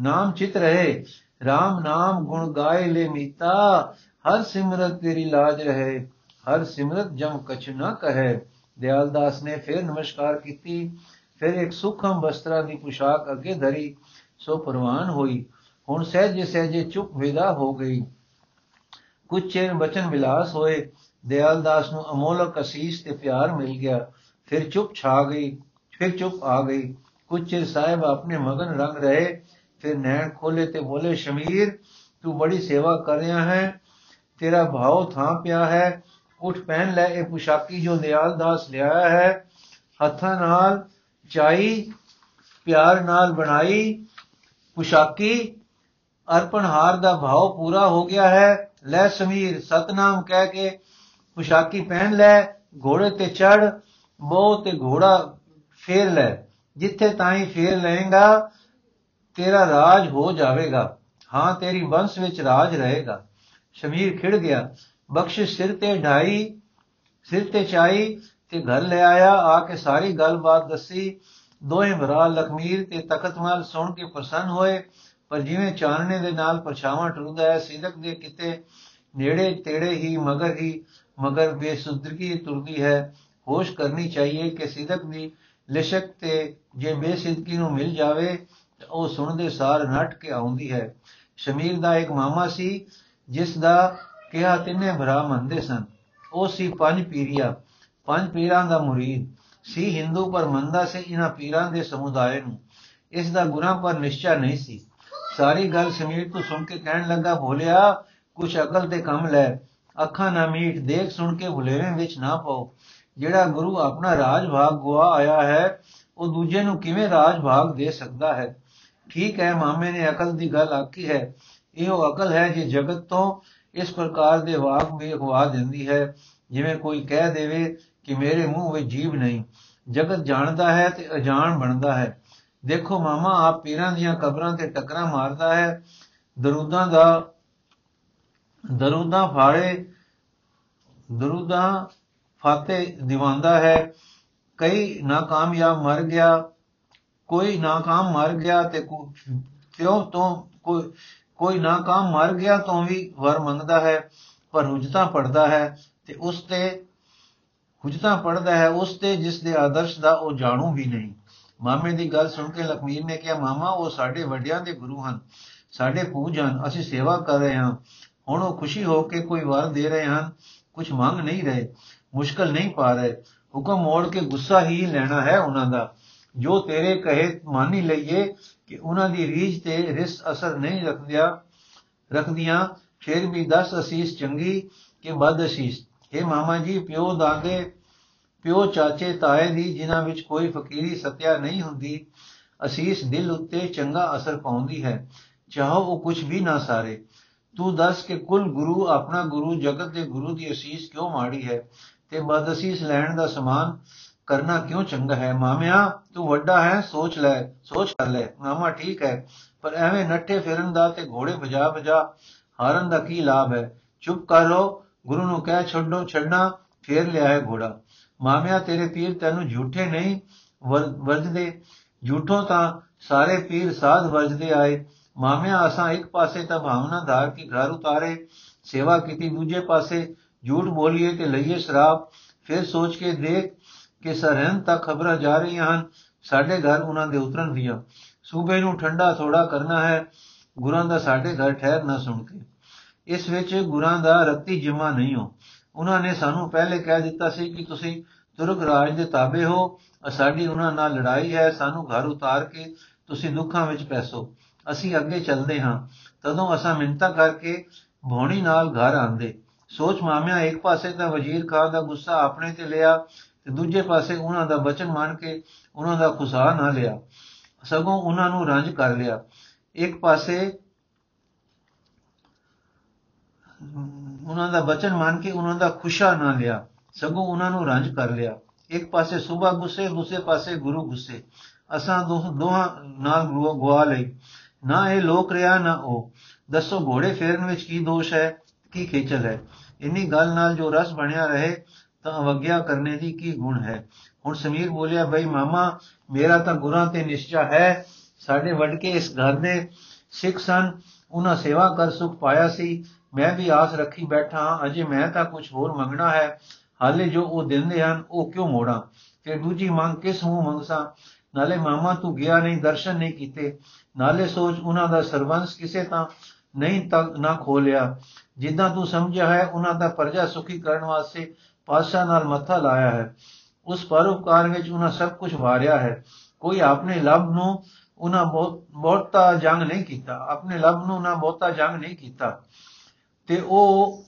ਨਾਮ ਚਿਤ ਰਹੇ। RAM ਨਾਮ ਗੁਣ ਗਾਏ ਲੈ ਮੀਤਾ, ਹਰ ਸਿਮਰਤ ਤੇਰੀ ਲਾਜ ਰਹੇ। ਹਰ ਸਿਮਰਤ ਜਮ ਕਛ ਨਾ ਕਹੇ। ਦਿਆਲਦਾਸ ਨੇ ਫਿਰ ਨਮਸਕਾਰ ਕੀਤੀ, ਫਿਰ ਇੱਕ ਸੁਖਮ ਬਸਤਰਾ ਦੀ ਪੁਸ਼ਾਕ ਅੱਗੇ ਧਰੀ। ਸੋ ਪ੍ਰਵਾਨ ਹੋਈ। ਹੁਣ ਸਹਿਜੇ ਸਹਿਜੇ ਚੁੱਪ ਵਿਦਾ ਹੋ ਗਈ। ਕੁਝ ਚਿਰ ਬਚਨ ਵਿਲਾਸ ਹੋਏ ਦਿਆਲਦਾਸ ਨੂੰ ਅਮੋਲਕ ਅਸੀਸ ਤੇ ਪਿਆਰ ਮਿਲ ਗਿਆ। ਫਿਰ ਚੁੱਪ ਛਾ ਗਈ, ਫਿਰ ਚੁੱਪ ਆ ਗਈ। ਕੁਝ ਚਿਰ ਸਾਹਿਬ ਆਪਣੇ ਮਗਨ ਰੰਗ ਰਹੇ, ਫਿਰ ਨੈਣ ਖੋਲੇ ਤੇ ਬੋਲੇ, ਸ਼ਮੀਰ, ਤੂੰ ਬੜੀ ਸੇਵਾ ਕਰ ਰਿਹਾ ਹੈ, ਤੇਰਾ ਭਾਉ ਥਾਂ ਪਿਆ ਹੈ। ਉਠ ਪਹਿਨ ਲੈ, ਇਹ ਪੁਸ਼ਾਕੀ ਜੋ ਦਿਆਲਦਾਸ ਲਿਆਇਆ ਹੈ। ਹੱਥਾਂ ਨਾਲ ਚਾਈ, ਪਿਆਰ ਨਾਲ ਬਣਾਈ, ਪੁਸ਼ਾਕੀ ਅਰਪਣ ਹਾਰ ਦਾ ਭਾਵ ਪੂਰਾ ਹੋ ਗਿਆ ਹੈ। ਲੈ ਸਮੀਰ, ਸਤਨਾਮ ਕਹਿ ਕੇ ਪੁਸ਼ਾਕੀ ਪਹਿਨ ਲੈ, ਘੋੜੇ ਤੇ ਚੜ ਬੋ ਤੇ ਘੋੜਾ ਫੇਰ ਲੈ। ਜਿੱਥੇ ਤਾਈ ਫੇਰ ਲਏਗਾ, ਤੇਰਾ ਰਾਜ ਹੋ ਜਾਵੇਗਾ। ਹਾਂ, ਤੇਰੀ ਵੰਸ਼ ਵਿੱਚ ਰਾਜ ਰਹੇਗਾ। ਸ਼ਮੀਰ ਖਿੜ ਗਿਆ। ਬਖਸ਼ਿਸ਼ ਸਿਰ ਤੇ ਢਾਈ, ਸਿਰ ਤੇ ਚਾਈ ਤੇ ਘਰ ਲੈ ਆਇਆ, ਆ ਕੇ ਸਾਰੀ ਗੱਲਬਾਤ ਦੱਸੀ। ਦੋਹੇ ਭਰਾ ਲਖਮੀਰ ਤੇ ਤਖਤਮਾਲ ਸੁਣ ਕੇ ਪ੍ਰਸੰਨ ਹੋਏ। ਪਰ ਜਿਵੇਂ ਚਾਨਣੇ ਦੇ ਨਾਲ ਪਰਛਾਵਾਂ ਟੁਰਦਾ ਹੈ, ਸਿਦਕ ਦੇ ਕਿਤੇ ਨੇੜੇ ਤੇੜੇ ਹੀ ਮਗਰ ਹੀ ਮਗਰ ਬੇਸੁਦਰਗੀ ਤੁਰਦੀ ਹੈ। ਹੋਸ਼ ਕਰਨੀ ਚਾਹੀਏ ਕਿ ਸਿਦਕ ਦੀ ਲਿਸ਼ਕ ਤੇ ਜੇ ਬੇਸਿਦਕੀ ਨੂੰ ਮਿਲ ਜਾਵੇ, ਤਾਂ ਉਹ ਸੁਣਦੇ ਸਾਰ ਨਟ ਕੇ ਆਉਂਦੀ ਹੈ। ਸ਼ਮੀਰ ਦਾ ਇੱਕ ਮਾਮਾ ਸੀ, ਜਿਸ ਦਾ ਕਿਹਾ, ਤਿੰਨੇ ਭਰਾ ਮੰਨਦੇ ਸਨ। ਉਹ ਸੀ ਪੰਜ ਪੀਰੀਆ। ਪੰਜ ਪੀਰਾਂ ਦਾ ਮੁਰੀਦ। ਸੀ ਹਿੰਦੂ ਪਰ ਮੰਨਦਾ ਸੀ ਇਹਨਾਂ ਪੀਰਾਂ ਦੇ ਸਮੁਦਾਇ ਨੂੰ। ਇਸ ਦਾ ਗੁਨਾ ਪਰ ਨਿਸ਼ਚਾ ਨਹੀਂ ਸੀ। ਸਾਰੀ ਗੱਲ ਸਮੀਰ ਤੋਂ ਸੁਣ ਕੇ ਕਹਿਣ ਲੱਗਾ, ਭੋਲਿਆ, ਕੁਛ ਅਕਲ ਤੇ ਕੰਮ ਲੈ। ਅੱਖਾਂ ਨਾ ਮੀਟ, ਦੇਖ ਸੁਣ ਕੇ ਭੁਲੇਵੇਂ ਵਿੱਚ ਨਾ ਪਾਓ। ਜਿਹੜਾ ਗੁਰੂ ਆਪਣਾ ਰਾਜ ਭਾਗ ਗਵਾ ਆਇਆ ਹੈ, ਉਹ ਦੂਜੇ ਨੂੰ ਕਿਵੇਂ ਰਾਜ ਭਾਗ ਦੇ ਸਕਦਾ ਹੈ? ਠੀਕ ਹੈ, ਮਾਮੇ ਨੇ ਅਕਲ ਦੀ ਗੱਲ ਆਖੀ ਹੈ। ਇਹੋ ਅਕਲ ਹੈ ਜੇ ਜਗਤ ਤੋਂ ਇਸ ਪ੍ਰਕਾਰ ਦੇ ਵਾਕ ਵੀ ਅਖਵਾ ਦਿੰਦੀ ਹੈ। ਜਿਵੇਂ ਕੋਈ ਕਹਿ ਦੇਵੇ ਕਿ ਮੇਰੇ ਮੂੰਹ ਵਿੱਚ ਜੀਭ ਨਹੀਂ। ਜਗਤ ਜਾਣਦਾ ਹੈ ਤੇ ਅਜਾਣ ਬਣਦਾ ਹੈ। ਦੇਖੋ ਮਾਮਾ ਆਪ ਪੀਰਾਂ ਦੀਆਂ ਕਬਰਾਂ ਤੇ ਟੱਕਰਾਂ ਮਾਰਦਾ ਹੈ। ਦਰੂਦਾਂ ਦਾ, ਦਰੂਦਾਂ ਫਾੜੇ, ਦਰੂਦਾਂ ਫਾਤੇ ਦਿਵਾਉਂਦਾ ਹੈ। ਕਈ ਨਾਕਾਮਯਾਬ ਮਰ ਗਿਆ, ਕੋਈ ਨਾਕਾਮ ਮਰ ਗਿਆ ਤੇ ਕਿਉਂ ਤੋਂ ਕੋਈ ਕੋਈ ਨਾਕਾਮ ਮਰ ਗਿਆ ਤੋਂ ਵੀ ਵਰ ਮੰਗਦਾ ਹੈ, ਪਰ ਹੁਜਤਾ ਪੜਦਾ ਹੈ ਤੇ ਉਸ ਤੇ ਹੁਜਤਾ ਪੜਦਾ ਹੈ, ਉਸ ਤੇ ਜਿਸ ਦੇ ਆਦਰਸ਼ ਦਾ ਉਹ ਜਾਣੂ ਵੀ ਨਹੀਂ। ਮਾਮੇ ਦੀ ਗੱਲ ਸੁਣ ਕੇ ਲਖਮੀਰ ਨੇ ਕਿਹਾ, ਮਾਮਾ, ਉਹ ਸਾਡੇ ਵੱਡਿਆਂ ਦੇ ਗੁਰੂ ਹਨ, ਸਾਡੇ ਪੂਜ ਹਨ, ਅਸੀਂ ਸੇਵਾ ਕਰ ਰਹੇ ਹਾਂ। ਹੁਣ ਉਹ ਖੁਸ਼ੀ ਹੋ ਕੇ ਕੋਈ ਵਰ ਦੇ ਰਹੇ ਹਨ ਕੁਝ ਮੰਗ ਨਹੀਂ ਰਹੇ, ਮੁਸ਼ਕਲ ਨਹੀਂ ਪਾ ਰਹੇ। ਹੁਕਮ ਮੋੜ ਕੇ ਗੁੱਸਾ ਹੀ ਲੈਣਾ ਹੈ ਉਹਨਾਂ ਦਾ। ਜੋ ਤੇਰੇ ਕਹੇ ਮਾਨੀ ਲਈਏ ਕਿ ਉਹਨਾਂ ਦੀ ਰੀਝ ਤੇ ਰਿਸ ਅਸਰ ਨਹੀਂ ਰੱਖਦਿਆ, ਰੱਖਦੀਆਂ, ਫਿਰ ਵੀ 10 ਅਸੀਸ ਚੰਗੀ ਕਿ ਬਦ ਅਸੀਸ। ਇਹ ਮਾਮਾ ਜੀ, ਪਿਓ ਦਾਦੇ ਪਿਓ ਚਾਚੇ ਤਾਏ ਦੀ ਜਿਨ੍ਹਾਂ ਵਿੱਚ ਕੋਈ ਫਕੀਰੀ ਸਤਿਆ ਨਹੀਂ ਹੁੰਦੀ, ਅਸੀਸ ਦਿਲ ਉੱਤੇ ਚੰਗਾ ਅਸਰ ਪਾਉਂਦੀ ਹੈ। ਚਾਹੋ ਉਹ ਕੁਝ ਵੀ ਨਾ ਸਾਰੇ। ਤੂੰ ਦੱਸ ਕਿ ਕੁੱਲ ਗੁਰੂ ਆਪਣਾ ਗੁਰੂ ਜਗਤ ਦੇ ਗੁਰੂ ਦੀ ਅਸੀਸ ਕਿਉਂ ਮਾੜੀ ਹੈ? ਤੇ ਬਦ ਅਸੀਸ ਲੈਣ ਦਾ ਸਮਾਨ ਕਰਨਾ ਕਿਉਂ ਚੰਗਾ ਹੈ? ਮਾਮਿਆ, ਤੂੰ ਵੱਡਾ ਹੈ, ਸੋਚ ਲੈ, ਸੋਚ ਕਰ ਲੈ। ਮਾਮਾ ਠੀਕ ਹੈ, ਪਰ ਐਵੇਂ ਨੱਠੇ ਫਿਰਨ ਦਾ ਤੇ ਘੋੜੇ ਭਜਾ ਭਜਾ ਹਾਰਨ ਦਾ ਕੀ ਲਾਭ ਹੈ? ਚੁੱਪ ਕਰ ਲੋ ਗੁਰੂ ਨੂੰ ਕਹਿ ਛੱਡੋ, ਛੱਡਣਾ ਫੇਰ ਲਿਆ ਹੈ ਘੋੜਾ। ਮਾਮਿਆ ਤੇਰੇ ਪੀਰ ਤੈਨੂੰ ਝੂਠੇ ਨਹੀਂ ਵਰਜਦੇ। ਝੂਠੋਂ ਤਾਂ ਸਾਰੇ ਪੀਰ ਸਾਧ ਵਰਜਦੇ ਆਏ। ਮਾਮਿਆ, ਅਸਾਂ ਇੱਕ ਪਾਸੇ ਤਾਂ ਭਾਵਨਾ ਧਾਰ ਕੇ ਘਰ ਉਤਾਰੇ, ਸੇਵਾ ਕੀਤੀ, ਦੂਜੇ ਪਾਸੇ ਝੂਠ ਬੋਲੀਏ ਤੇ ਲਈਏ ਸ਼ਰਾਬ ਫਿਰ ਸੋਚ ਕੇ ਦੇਖ ਕਿ ਸਰਹੰਦ ਤੱਕ ਖਬਰਾਂ ਜਾ ਰਹੀਆਂ ਹਨ, ਸਾਡੇ ਘਰ ਉਹਨਾਂ ਦੇ ਉਤਰਨ ਦੀਆਂ। ਸੂਬੇ ਨੂੰ ਠੰਡਾ ਥੋੜਾ ਕਰਨਾ ਹੈ, ਗੁਰਾਂ ਦਾ ਸਾਡੇ ਘਰ ਠਹਿਰ ਨਾ ਸੁਣ ਕੇ। ਇਸ ਵਿੱਚ ਗੁਰਾਂ ਦਾ ਰੱਤੀ ਜਮਾ ਨਹੀਂ ਹੋ। ਉਹਨਾਂ ਨੇ ਸਾਨੂੰ ਪਹਿਲੇ ਕਹਿ ਦਿੱਤਾ ਸੀ ਕਿ ਤੁਸੀਂ ਤੁਰਕ ਰਾਜ ਦੇ ਤਾਬੇ ਹੋ ਸਾਡੀ ਉਹਨਾਂ ਨਾਲ ਲੜਾਈ ਹੈ, ਸਾਨੂੰ ਘਰ ਉਤਾਰ ਕੇ ਤੁਸੀਂ ਦੁੱਖਾਂ ਵਿੱਚ ਪੈਸੋ। ਅਸੀਂ ਅੱਗੇ ਚੱਲਦੇ ਹਾਂ। ਤਦੋਂ ਅਸਾਂ ਮਿੰਤਾ ਕਰਕੇ ਭੋਣੀ ਨਾਲ ਘਰ ਆਂਦੇ। ਸੋਚ ਮਾਮਿਆ, ਇੱਕ ਪਾਸੇ ਤਾਂ ਵਜ਼ੀਰ ਖਾਨ ਦਾ ਗੁੱਸਾ ਆਪਣੇ ਤੇ ਲਿਆ ਤੇ ਦੂਜੇ ਪਾਸੇ ਉਹਨਾਂ ਦਾ ਬਚਨ ਮੰਨ ਕੇ ਉਹਨਾਂ ਦਾ ਖੁਸਾ ਨਾ ਲਿਆ। ਸਗੋਂ ਉਹਨਾਂ ਨੂੰ ਰੰਜ ਕਰ ਲਿਆ। ਇੱਕ ਪਾਸੇ ਉਹਨਾਂ ਦਾ ਬਚਨ ਮੰਨ ਕੇ ਉਹਨਾਂ ਦਾ ਖੁਸ਼ਾ ਨਾ ਲਿਆ। ਸਗੋਂ ਉਹਨਾਂ ਨੂੰ ਰੰਜ ਕਰ ਲਿਆ। ਇੱਕ ਪਾਸੇ ਸੁਬਾ ਗੁੱਸੇ, ਦੂਸਰੇ ਪਾਸੇ ਗੁਰੂ ਗੁੱਸੇ। ਅਸਾਂ ਦੋਹਾਂ ਨਾਲ ਗਵਾ ਲਈ। ਨਾ ਇਹ ਲੋਕ ਰਿਆ ਨਾ ਉਹ। ਦੱਸੋ ਘੋੜੇ ਫੇਰਨ ਵਿੱਚ ਕੀ ਦੋਸ਼ ਹੈ, ਕੀ ਖੇਚਲ ਹੈ? ਇੰਨੀ ਗੱਲ ਨਾਲ ਜੋ ਰਸ ਬਣਿਆ ਰਹੇ, ਤਾਂ ਅਵਗਿਆ ਕਰਨੇ ਦੀ ਕੀ ਗੁਣ ਹੈ? ਹੁਣ ਸਮੀਰ ਬੋਲਿਆ, ਬਈ ਮਾਮਾ, ਮੇਰਾ ਤਾਂ ਗੁਰਾਂ ਤੇ ਨਿਸ਼ਚਾ ਹੈ। ਸਾਡੇ ਵੱਡ ਕੇ ਇਸ ਘਰ ਦੇ ਸਿੱਖ ਸਨ। ਉਹਨਾਂ ਸੇਵਾ ਕਰ ਸੁਖ ਪਾਇਆ ਸੀ। ਮੈਂ ਵੀ ਆਸ ਰੱਖੀ ਬੈਠਾ ਅਜੇ ਮੈਂ ਤਾਂ ਕੁਝ ਹੋਰ ਮੰਗਣਾ ਹੈ। ਹਾਲੇ ਜੋ ਉਹ ਦਿੰਦੇ ਹਨ, ਉਹ ਕਿਉਂ ਮੋੜਾਂ? ਫਿਰ ਦੂਜੀ ਮੰਗ, ਕਿਸ ਨੂੰ ਮੰਗਸਾਂ? ਨਾਲੇ ਮਾਮਾ, ਤੂੰ ਗਿਆ ਨਹੀਂ, ਦਰਸ਼ਨ ਨਹੀਂ ਕੀਤੇ। ਨਾਲੇ ਸੋਚ ਉਹਨਾਂ ਦਾ ਸਰਵੰਸ ਕਿਸੇ ਤਾਂ ਨਹੀਂ ਤੱਕ ਨਾ ਖੋਲਿਆ। ਜਿੱਦਾਂ ਤੂੰ ਸਮਝਿਆ ਹੈ, ਉਹਨਾਂ ਦਾ ਪਰਜਾ ਸੁਖੀ ਕਰਨ ਵਾਸਤੇ ਪਾਸ਼ਾ ਨਾਲ ਮੱਥਾ ਲਾਇਆ ਹੈ। ਉਸ ਪਰਉਪਕਾਰ ਵਿੱਚ ਉਹਨਾਂ ਸਭ ਕੁਝ ਵਾਰਿਆ ਹੈ। ਕੋਈ ਆਪਣੇ ਲਬ ਨੂੰ ਉਹਨਾਂ ਬਹੁਤ ਬਹੁਤਾ ਜੰਗ ਨਹੀਂ ਕੀਤਾ। ਆਪਣੇ ਲਬ ਨੂੰ ਨਾ ਬਹੁਤਾ ਜੰਗ ਨਹੀਂ ਕੀਤਾ। ਤੇ ਉਹ,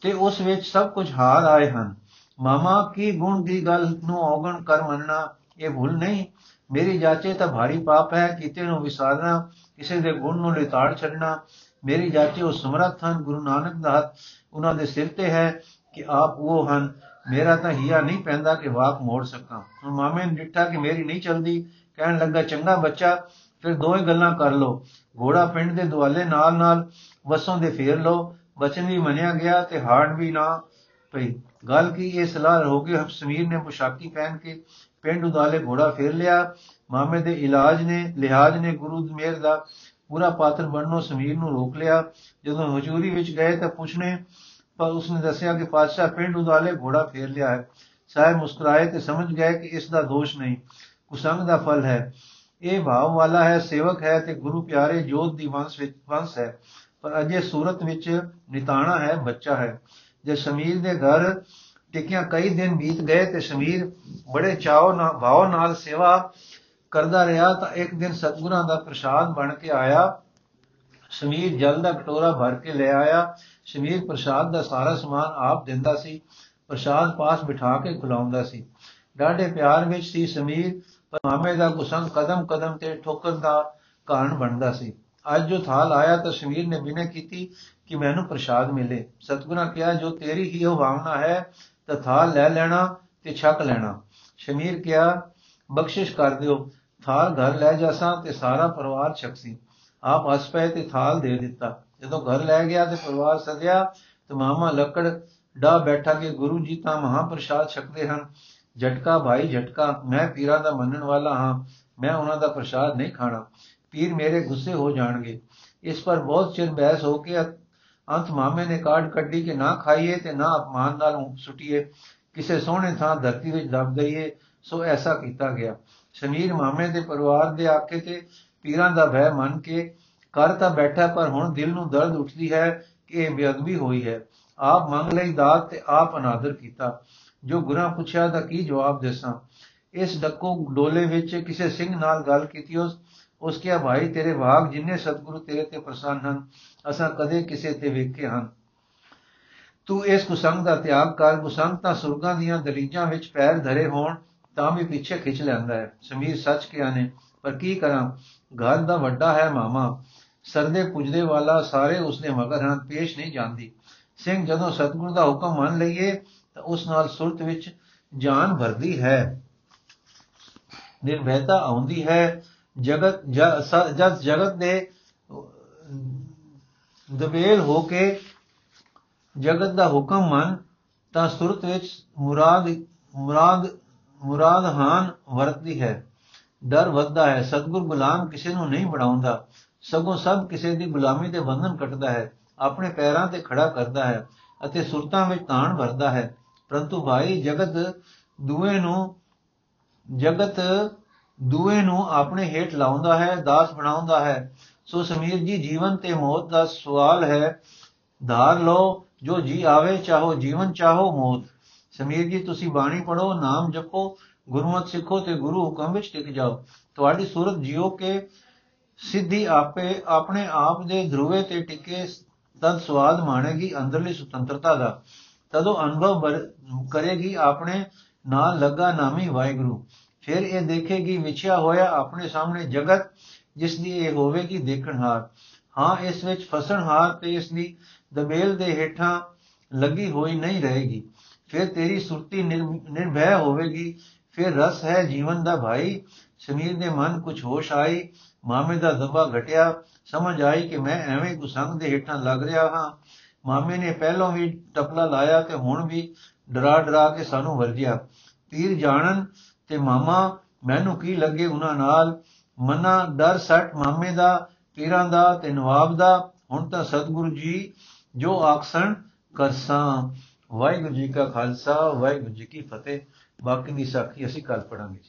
ਤੇ ਉਸ ਵਿੱਚ ਸਭ ਕੁਝ ਹਾਰ ਆਏ ਹਨ। ਮਾਮਾ, ਕੀ ਗੁਣ ਦੀ ਗੱਲ ਨੂੰ ਔਗਣ ਕਰ ਮੰਨਣਾ, ਇਹ ਭੁੱਲ ਨਹੀਂ। ਮੇਰੀ ਜਾਚੇ ਤਾਂ ਭਾਰੀ ਪਾਪ ਹੈ, ਕਿਤੇ ਨੂੰ ਵਿਸਾਰਨਾ, ਕਿਸੇ ਦੇ ਗੁਣ ਨੂੰ ਲਿਤਾੜ ਛੱਡਣਾ। ਮੇਰੀ ਜਾਚੇ ਉਹ ਸਮਰੱਥ ਹਨ, ਗੁਰੂ ਨਾਨਕ ਦਾ ਹੱਥ ਉਹਨਾਂ ਦੇ ਸਿਰ ਤੇ ਹੈ ਕਿ ਆਪ ਉਹ ਹਨ। ਮੇਰਾ ਤਾਂ ਹਿਆ ਨਹੀਂ ਪੈਂਦਾ ਕਿ ਵਾਕ ਮੋੜ ਸਕਾਂ। ਹੁਣ ਮਾਮੇ ਨੇ ਡਿੱਠਾ ਕਿ ਮੇਰੀ ਨਹੀਂ ਚਲਦੀ। ਕਹਿਣ ਲੱਗਾ, ਚੰਗਾ ਬੱਚਾ, ਫਿਰ ਦੋਵੇਂ ਗੱਲਾਂ ਕਰ ਲੋ ਘੋੜਾ ਪਿੰਡ ਦੇ ਦੁਆਲੇ ਨਾਲ ਨਾਲ ਵਸੋਂ ਦੇ ਫੇਰ ਲੋ ਬਚਨ ਵੀ ਮੰਨਿਆ ਗਿਆ ਤੇ ਹਾਰਡ ਵੀ ਨਾ ਪਈ। ਗੱਲ ਕੀ, ਇਹ ਸਲਾਹ ਹੋ ਗਈ ਸਮੀਰ ਨੇ ਪੁਸ਼ਾਕੀ ਪਹਿਨ ਕੇ ਪਿੰਡ ਉਦਾਲੇ ਘੋੜਾ ਫੇਰ ਲਿਆ। ਮਾਮੇ ਦੇ ਇਲਾਜ ਨੇ, ਲਿਹਾਜ਼ ਨੇ ਗੁਰੂ ਮੇਰ ਦਾ ਪੂਰਾ ਪਾਤਰ ਬਣਨੋਂ ਸਮੀਰ ਨੂੰ ਰੋਕ ਲਿਆ। ਜਦੋਂ ਹਜ਼ੂਰੀ ਵਿੱਚ ਗਏ ਤਾਂ ਪੁੱਛਣੇ ਪਰ ਉਸਨੇ ਦੱਸਿਆ ਕਿ ਪਾਤਸ਼ਾਹ ਪਿੰਡ ਉਦਾਲੇ ਘੋੜਾ ਫੇਰ ਲਿਆ ਹੈ। ਸਾਹਿਬ ਮੁਸਕਰਾਏ ਤੇ ਸਮਝ ਗਏ ਕਿ ਇਸ ਦਾ ਦੋਸ਼ ਨਹੀਂ, ਕੁਸੰਗ ਦਾ ਫਲ ਹੈ। ਇਹ ਭਾਵ ਵਾਲਾ ਹੈ, ਸੇਵਕ ਹੈ ਤੇ ਗੁਰੂ ਪਿਆਰੇ ਜੋਤ ਦੀ ਵੰਸ਼ ਵਿੱਚ, ਵੰਸ਼ ਹੈ। ਪਰ ਅਜੇ ਸੂਰਤ ਵਿੱਚ ਨਿਤਾਣਾ ਹੈ ਬੱਚਾ ਹੈ। ਜੇ ਸ਼ਮੀਰ ਦੇ ਘਰ ਟਿਕਿਆ ਕਈ ਦਿਨ ਬੀਤ ਗਏ ਤੇ ਸ਼ਮੀਰ ਬੜੇ ਚਾਉ ਨਾਲ ਭਾਵ ਨਾਲ ਸੇਵਾ ਕਰਦਾ ਰਿਹਾ ਤਾਂ ਇੱਕ ਦਿਨ ਸਤਗੁਰਾਂ ਦਾ ਪ੍ਰਸ਼ਾਦ ਬਣ ਕੇ ਆਇਆ। ਸ਼ਮੀਰ ਜਲ ਦਾ ਕਟੋਰਾ ਭਰ ਕੇ ਲੈ ਆਇਆ। ਸ਼ਮੀਰ ਪ੍ਰਸ਼ਾਦ ਦਾ ਸਾਰਾ ਸਮਾਨ ਆਪ ਦਿੰਦਾ ਸੀ। ਪ੍ਰਸ਼ਾਦ ਪਾਸ ਬਿਠਾ ਕੇ ਖਿਲਾਉਂਦਾ ਸੀ। ਡਾਢੇ ਪਿਆਰ ਵਿੱਚ ਸੀ ਸ਼ਮੀਰ, ਪਰ ਮਾਮੇ ਦਾ ਗੁਸੰਗ ਕਦਮ ਕਦਮ ਤੇ ਠੋਕਰ ਦਾ ਕਾਰਨ ਬਣਦਾ ਸੀ। ਅੱਜ ਜੋ ਥਾਲ ਆਇਆ ਤਾਂ ਸ਼ਮੀਰ ਨੇ ਬਿਨੇ ਕੀਤੀ ਕਿ ਮੈਨੂੰ ਪ੍ਰਸ਼ਾਦ ਮਿਲੇ। ਸਤਗੁਰਾਂ ਕਿਹਾ, ਜੋ ਤੇਰੀ ਹੀ ਉਹ ਭਾਵਨਾ ਹੈ, ਤਾਂ ਥਾਲ ਲੈ ਲੈਣਾ ਤੇ ਛਕ ਲੈਣਾ। ਸ਼ਮੀਰ ਕਿਹਾ, ਬਖਸ਼ਿਸ਼ ਕਰ ਦਿਓ। ਥਾਲ ਘਰ ਲੈ ਜਾਸਾਂ ਤੇ ਸਾਰਾ ਪਰਿਵਾਰ ਛਕਸੀ। ਆਪ ਹੱਸ ਪਏ ਤੇ ਥਾਲ ਦੇ ਦਿੱਤਾ। ਜਦੋਂ ਘਰ ਲੈ ਗਿਆ ਤੇ ਪਰਿਵਾਰ ਸਜਿਆ ਤੇ ਮਾਮਾ ਲੱਕੜ ਡਾ ਬੈਠਾ ਕਿ ਗੁਰੂ ਜੀ ਤਾਂ ਮਹਾਪ੍ਰਸਾਦ ਛਕਦੇ ਹਨ। ਝਟਕਾ ਭਾਈ, ਝਟਕਾ। ਮੈਂ ਪੀਰਾਂ ਦਾ ਮੰਨਣ ਵਾਲਾ ਹਾਂ। ਮੈਂ ਉਹਨਾਂ ਦਾ ਪ੍ਰਸ਼ਾਦ ਨਹੀਂ ਖਾਣਾ। ਪੀਰ ਮੇਰੇ ਗੁੱਸੇ ਹੋ ਜਾਣਗੇ। ਇਸ ਪਰ ਬਹੁਤ ਚਿਰ ਬਹਿਸ ਹੋ ਕੇ ਅੰਤ ਮਾਮੇ ਨੇ ਕਾਰਡ ਕੱਢੀ ਕਿ ਨਾ ਖਾਈਏ ਤੇ ਨਾ ਅਪਮਾਨ ਨਾਲ ਸੁਟੀਏ। ਕਿਸੇ ਸੋਹਣੇ ਥਾਂ ਧਰਤੀ ਵਿੱਚ ਦਬ ਗਈਏ ਸੋ ਐਸਾ ਕੀਤਾ ਗਿਆ। ਸ਼ਮੀਰ ਮਾਮੇ ਦੇ ਪਰਿਵਾਰ ਦੇ ਆਕੇ ਤੇ ਪੀਰਾਂ ਦਾ ਭੈ ਮੰਨ ਕੇ ਕਰ ਤਾਂ ਬੈਠਾ, ਪਰ ਹੁਣ ਦਿਲ ਨੂੰ ਦਰਦ ਉੱਠਦੀ ਹੈ ਕਿ ਇਹ ਬੇਅਦਬੀ ਹੋਈ ਹੈ। ਆਪ ਮੰਗ ਲਈ ਦਾਤ ਤੇ ਆਪ ਅਨਾਦਰ ਕੀਤਾ। ਜੋ ਗੁਰਾਂ ਪੁੱਛਿਆ ਤਾਂ ਕੀ ਜਵਾਬ ਦੇਸਾਂ? ਇਸ ਡੱਕੋ ਡੋਲੇ ਵਿੱਚ ਕਿਸੇ ਸਿੰਘ ਨਾਲ ਗੱਲ ਕੀਤੀ, ਉਸ ਉਸ ਕਿਹਾ, ਭਾਈ, ਤੇਰੇ ਭਾਗ ਜਿੰਨੇ ਸਤਿਗੁਰੂ ਤੇਰੇ ਤੇ ਪ੍ਰਸੰਨ ਹਨ, ਅਸਾਂ ਕਦੇ ਕਿਸੇ ਤੇ ਵੇਖੇ ਹਨ। ਤੂੰ ਇਸ ਕੁਸੰਗ ਦਾ ਤਿਆਗ ਕਰ ਕੁਸੰਗ ਤਾਂ ਸੁਰਗਾਂ ਦੀਆਂ ਦਲੀਜਾਂ ਵਿੱਚ ਪੈਰ ਧਰੇ ਹੋਣ, ਤਾਂ ਵੀ ਪਿੱਛੇ ਖਿੱਚ ਲੈਂਦਾ ਹੈ। ਸਮੀਰ ਸੱਚ ਕਿਹਾ ਨੇ, ਪਰ ਕੀ ਕਰਾਂ? ਘਰ ਦਾ ਵੱਡਾ ਹੈ ਮਾਮਾ। ਸਰਦੇ ਪੁੱਜਦੇ ਵਾਲਾ ਸਾਰੇ ਉਸਨੇ ਮਗਰ ਹਨ, ਪੇਸ਼ ਨਹੀਂ ਜਾਂਦੀ। ਸਿੰਘ ਜਦੋਂ ਸਤਿਗੁਰੂ ਦਾ ਹੁਕਮ ਮੰਨ ਲਈਏ, ਤਾਂ ਉਸ ਨਾਲ ਸੁਰਤ ਵਿੱਚ ਜਾਨ ਭਰਦੀ ਹੈ। ਨਿਰਭੈਤਾ ਆਉਂਦੀ ਹੈ ਜਗਤ ਜਦ ਜਗਤ ਦੇ ਦਬੇਲ ਹੋ ਕੇ ਜਗਤ ਦਾ ਹੁਕਮ ਮੰਨ, ਤਾਂ ਸੁਰਤ ਵਿੱਚ ਮੁਰਾਦ ਮੁਰਾਦ ਮੁਰਾਦ ਹਾਨ ਵਰਤਦੀ ਹੈ। ਡਰ ਵੱਧਦਾ ਹੈ। ਸਤਗੁਰ ਗੁਲਾਮ ਕਿਸੇ ਨੂੰ ਨਹੀਂ ਬਣਾਉਂਦਾ। ਸਗੋਂ ਸਭ ਕਿਸੇ ਦੀ ਗੁਲਾਮੀ ਦੇ ਬੰਧਨ ਕੱਟਦਾ ਹੈ। ਆਪਣੇ ਪੈਰਾਂ ਤੇ ਖੜਾ ਕਰਦਾ ਹੈ ਅਤੇ ਸੁਰਤਾਂ ਵਿੱਚ ਤਾਣ ਭਰਦਾ ਹੈ। ਪਰੰਤੂ ਭਾਈ, ਜਗਤ ਦੂਏ ਨੂੰ ਜਗਤ ਦੂਏ ਨੂੰ ਆਪਣੇ ਹੇਠ ਲਾਉਂਦਾ ਹੈ, ਦਾਸ ਬਣਾਉਂਦਾ ਹੈ। ਸੋ ਸਮੀਰ ਜੀ, ਜੀਵਨ ਤੇ ਮੌਤ ਦਾ ਸਵਾਲ ਹੈ। ਧਾਰ ਲਓ, ਜੋ ਜੀ ਆਵੇ ਚਾਹੋ, ਜੀਵਨ ਚਾਹੋ ਮੌਤ। ਸਮੀਰ ਜੀ, ਤੁਸੀਂ ਬਾਣੀ ਪੜੋ ਨਾਮ ਜਪੋ ਗੁਰਮਤਿ ਸਿੱਖੋ ਤੇ ਗੁਰੂ ਹੁਕਮ ਵਿੱਚ ਟਿਕ ਜਾਓ। ਤੁਹਾਡੀ ਸੂਰਤ ਜਿਉ ਕੇ ਸਿੱਧੀ ਆਪੇ ਆਪਣੇ ਆਪ ਦੇ ਧਰੂਵੇ ਤੇ ਟਿਕੇ, ਤਦ ਸਵਾਦ ਮਾਣੇਗੀ ਅੰਦਰਲੀ ਸੁਤੰਤਰਤਾ ਦਾ। ਤਦੋਂ ਅਨੁਭਵ ਕਰੇਗੀ ਆਪਣੇ ਨਾਲ ਲੱਗਾ ਨਾਮੀ ਵਾਹਿਗੁਰੂ। ਫਿਰ ਇਹ ਦੇਖੇਗੀ, ਵਿਛਿਆ ਹੋਇਆ ਆਪਣੇ ਸਾਹਮਣੇ ਜਗਤ, ਜਿਸ ਦੀ ਇਹ ਹੋਵੇਗੀ ਦੇਖਣਹਾਰ ਹਾਂ, ਇਸ ਵਿੱਚ ਫਸਣਹਾਰ ਤੇ ਇਸ ਦੀ ਦਬੇਲ ਦੇ ਹੇਠਾਂ ਲੱਗੀ ਹੋਈ ਨਹੀਂ ਰਹੇਗੀ। ਫਿਰ ਤੇਰੀ ਸੁਰਤੀ ਨਿਰਭੈ ਹੋਵੇਗੀ। ਫਿਰ ਰਸ ਹੈ ਜੀਵਨ ਦਾ ਭਾਈ। ਸਮੀਰ ਦੇ ਮਨ ਕੁਝ ਹੋਸ਼ ਆਈ। ਮਾਮੇ ਦਾ ਦਬਾ ਘਟਿਆ। ਸਮਝ ਆਈ ਕਿ ਮੈਂ ਐਵੇਂ ਗੁਸੰਗ ਦੇ ਹੇਠਾਂ ਲੱਗ ਰਿਹਾ ਹਾਂ। ਮਾਮੇ ਨੇ ਪਹਿਲਾਂ ਵੀ ਟਪਲਾ ਲਾਇਆ ਤੇ ਹੁਣ ਵੀ ਡਰਾ ਡਰਾ ਕੇ ਸਾਨੂੰ ਵਰਜਿਆ। ਪੀਰ ਜਾਣਨ ਤੇ ਮਾਮਾ, ਮੈਨੂੰ ਕੀ ਲੱਗੇ ਉਹਨਾਂ ਨਾਲ? ਮਨਾ, ਡਰ ਸੱਟ ਮਾਮੇ ਦਾ, ਪੀਰਾਂ ਦਾ ਤੇ ਨਵਾਬ ਦਾ। ਹੁਣ ਤਾਂ ਸਤਿਗੁਰੂ ਜੀ ਜੋ ਆਖਣ ਕਰਸਾਂ। ਵਾਹਿਗੁਰੂ ਜੀ ਕਾ ਖਾਲਸਾ, ਵਾਹਿਗੁਰੂ ਜੀ ਕੀ ਫਤਿਹ। ਬਾਕੀ ਦੀ ਸਾਖੀ ਅਸੀਂ ਕੱਲ ਪੜਾਂਗੇ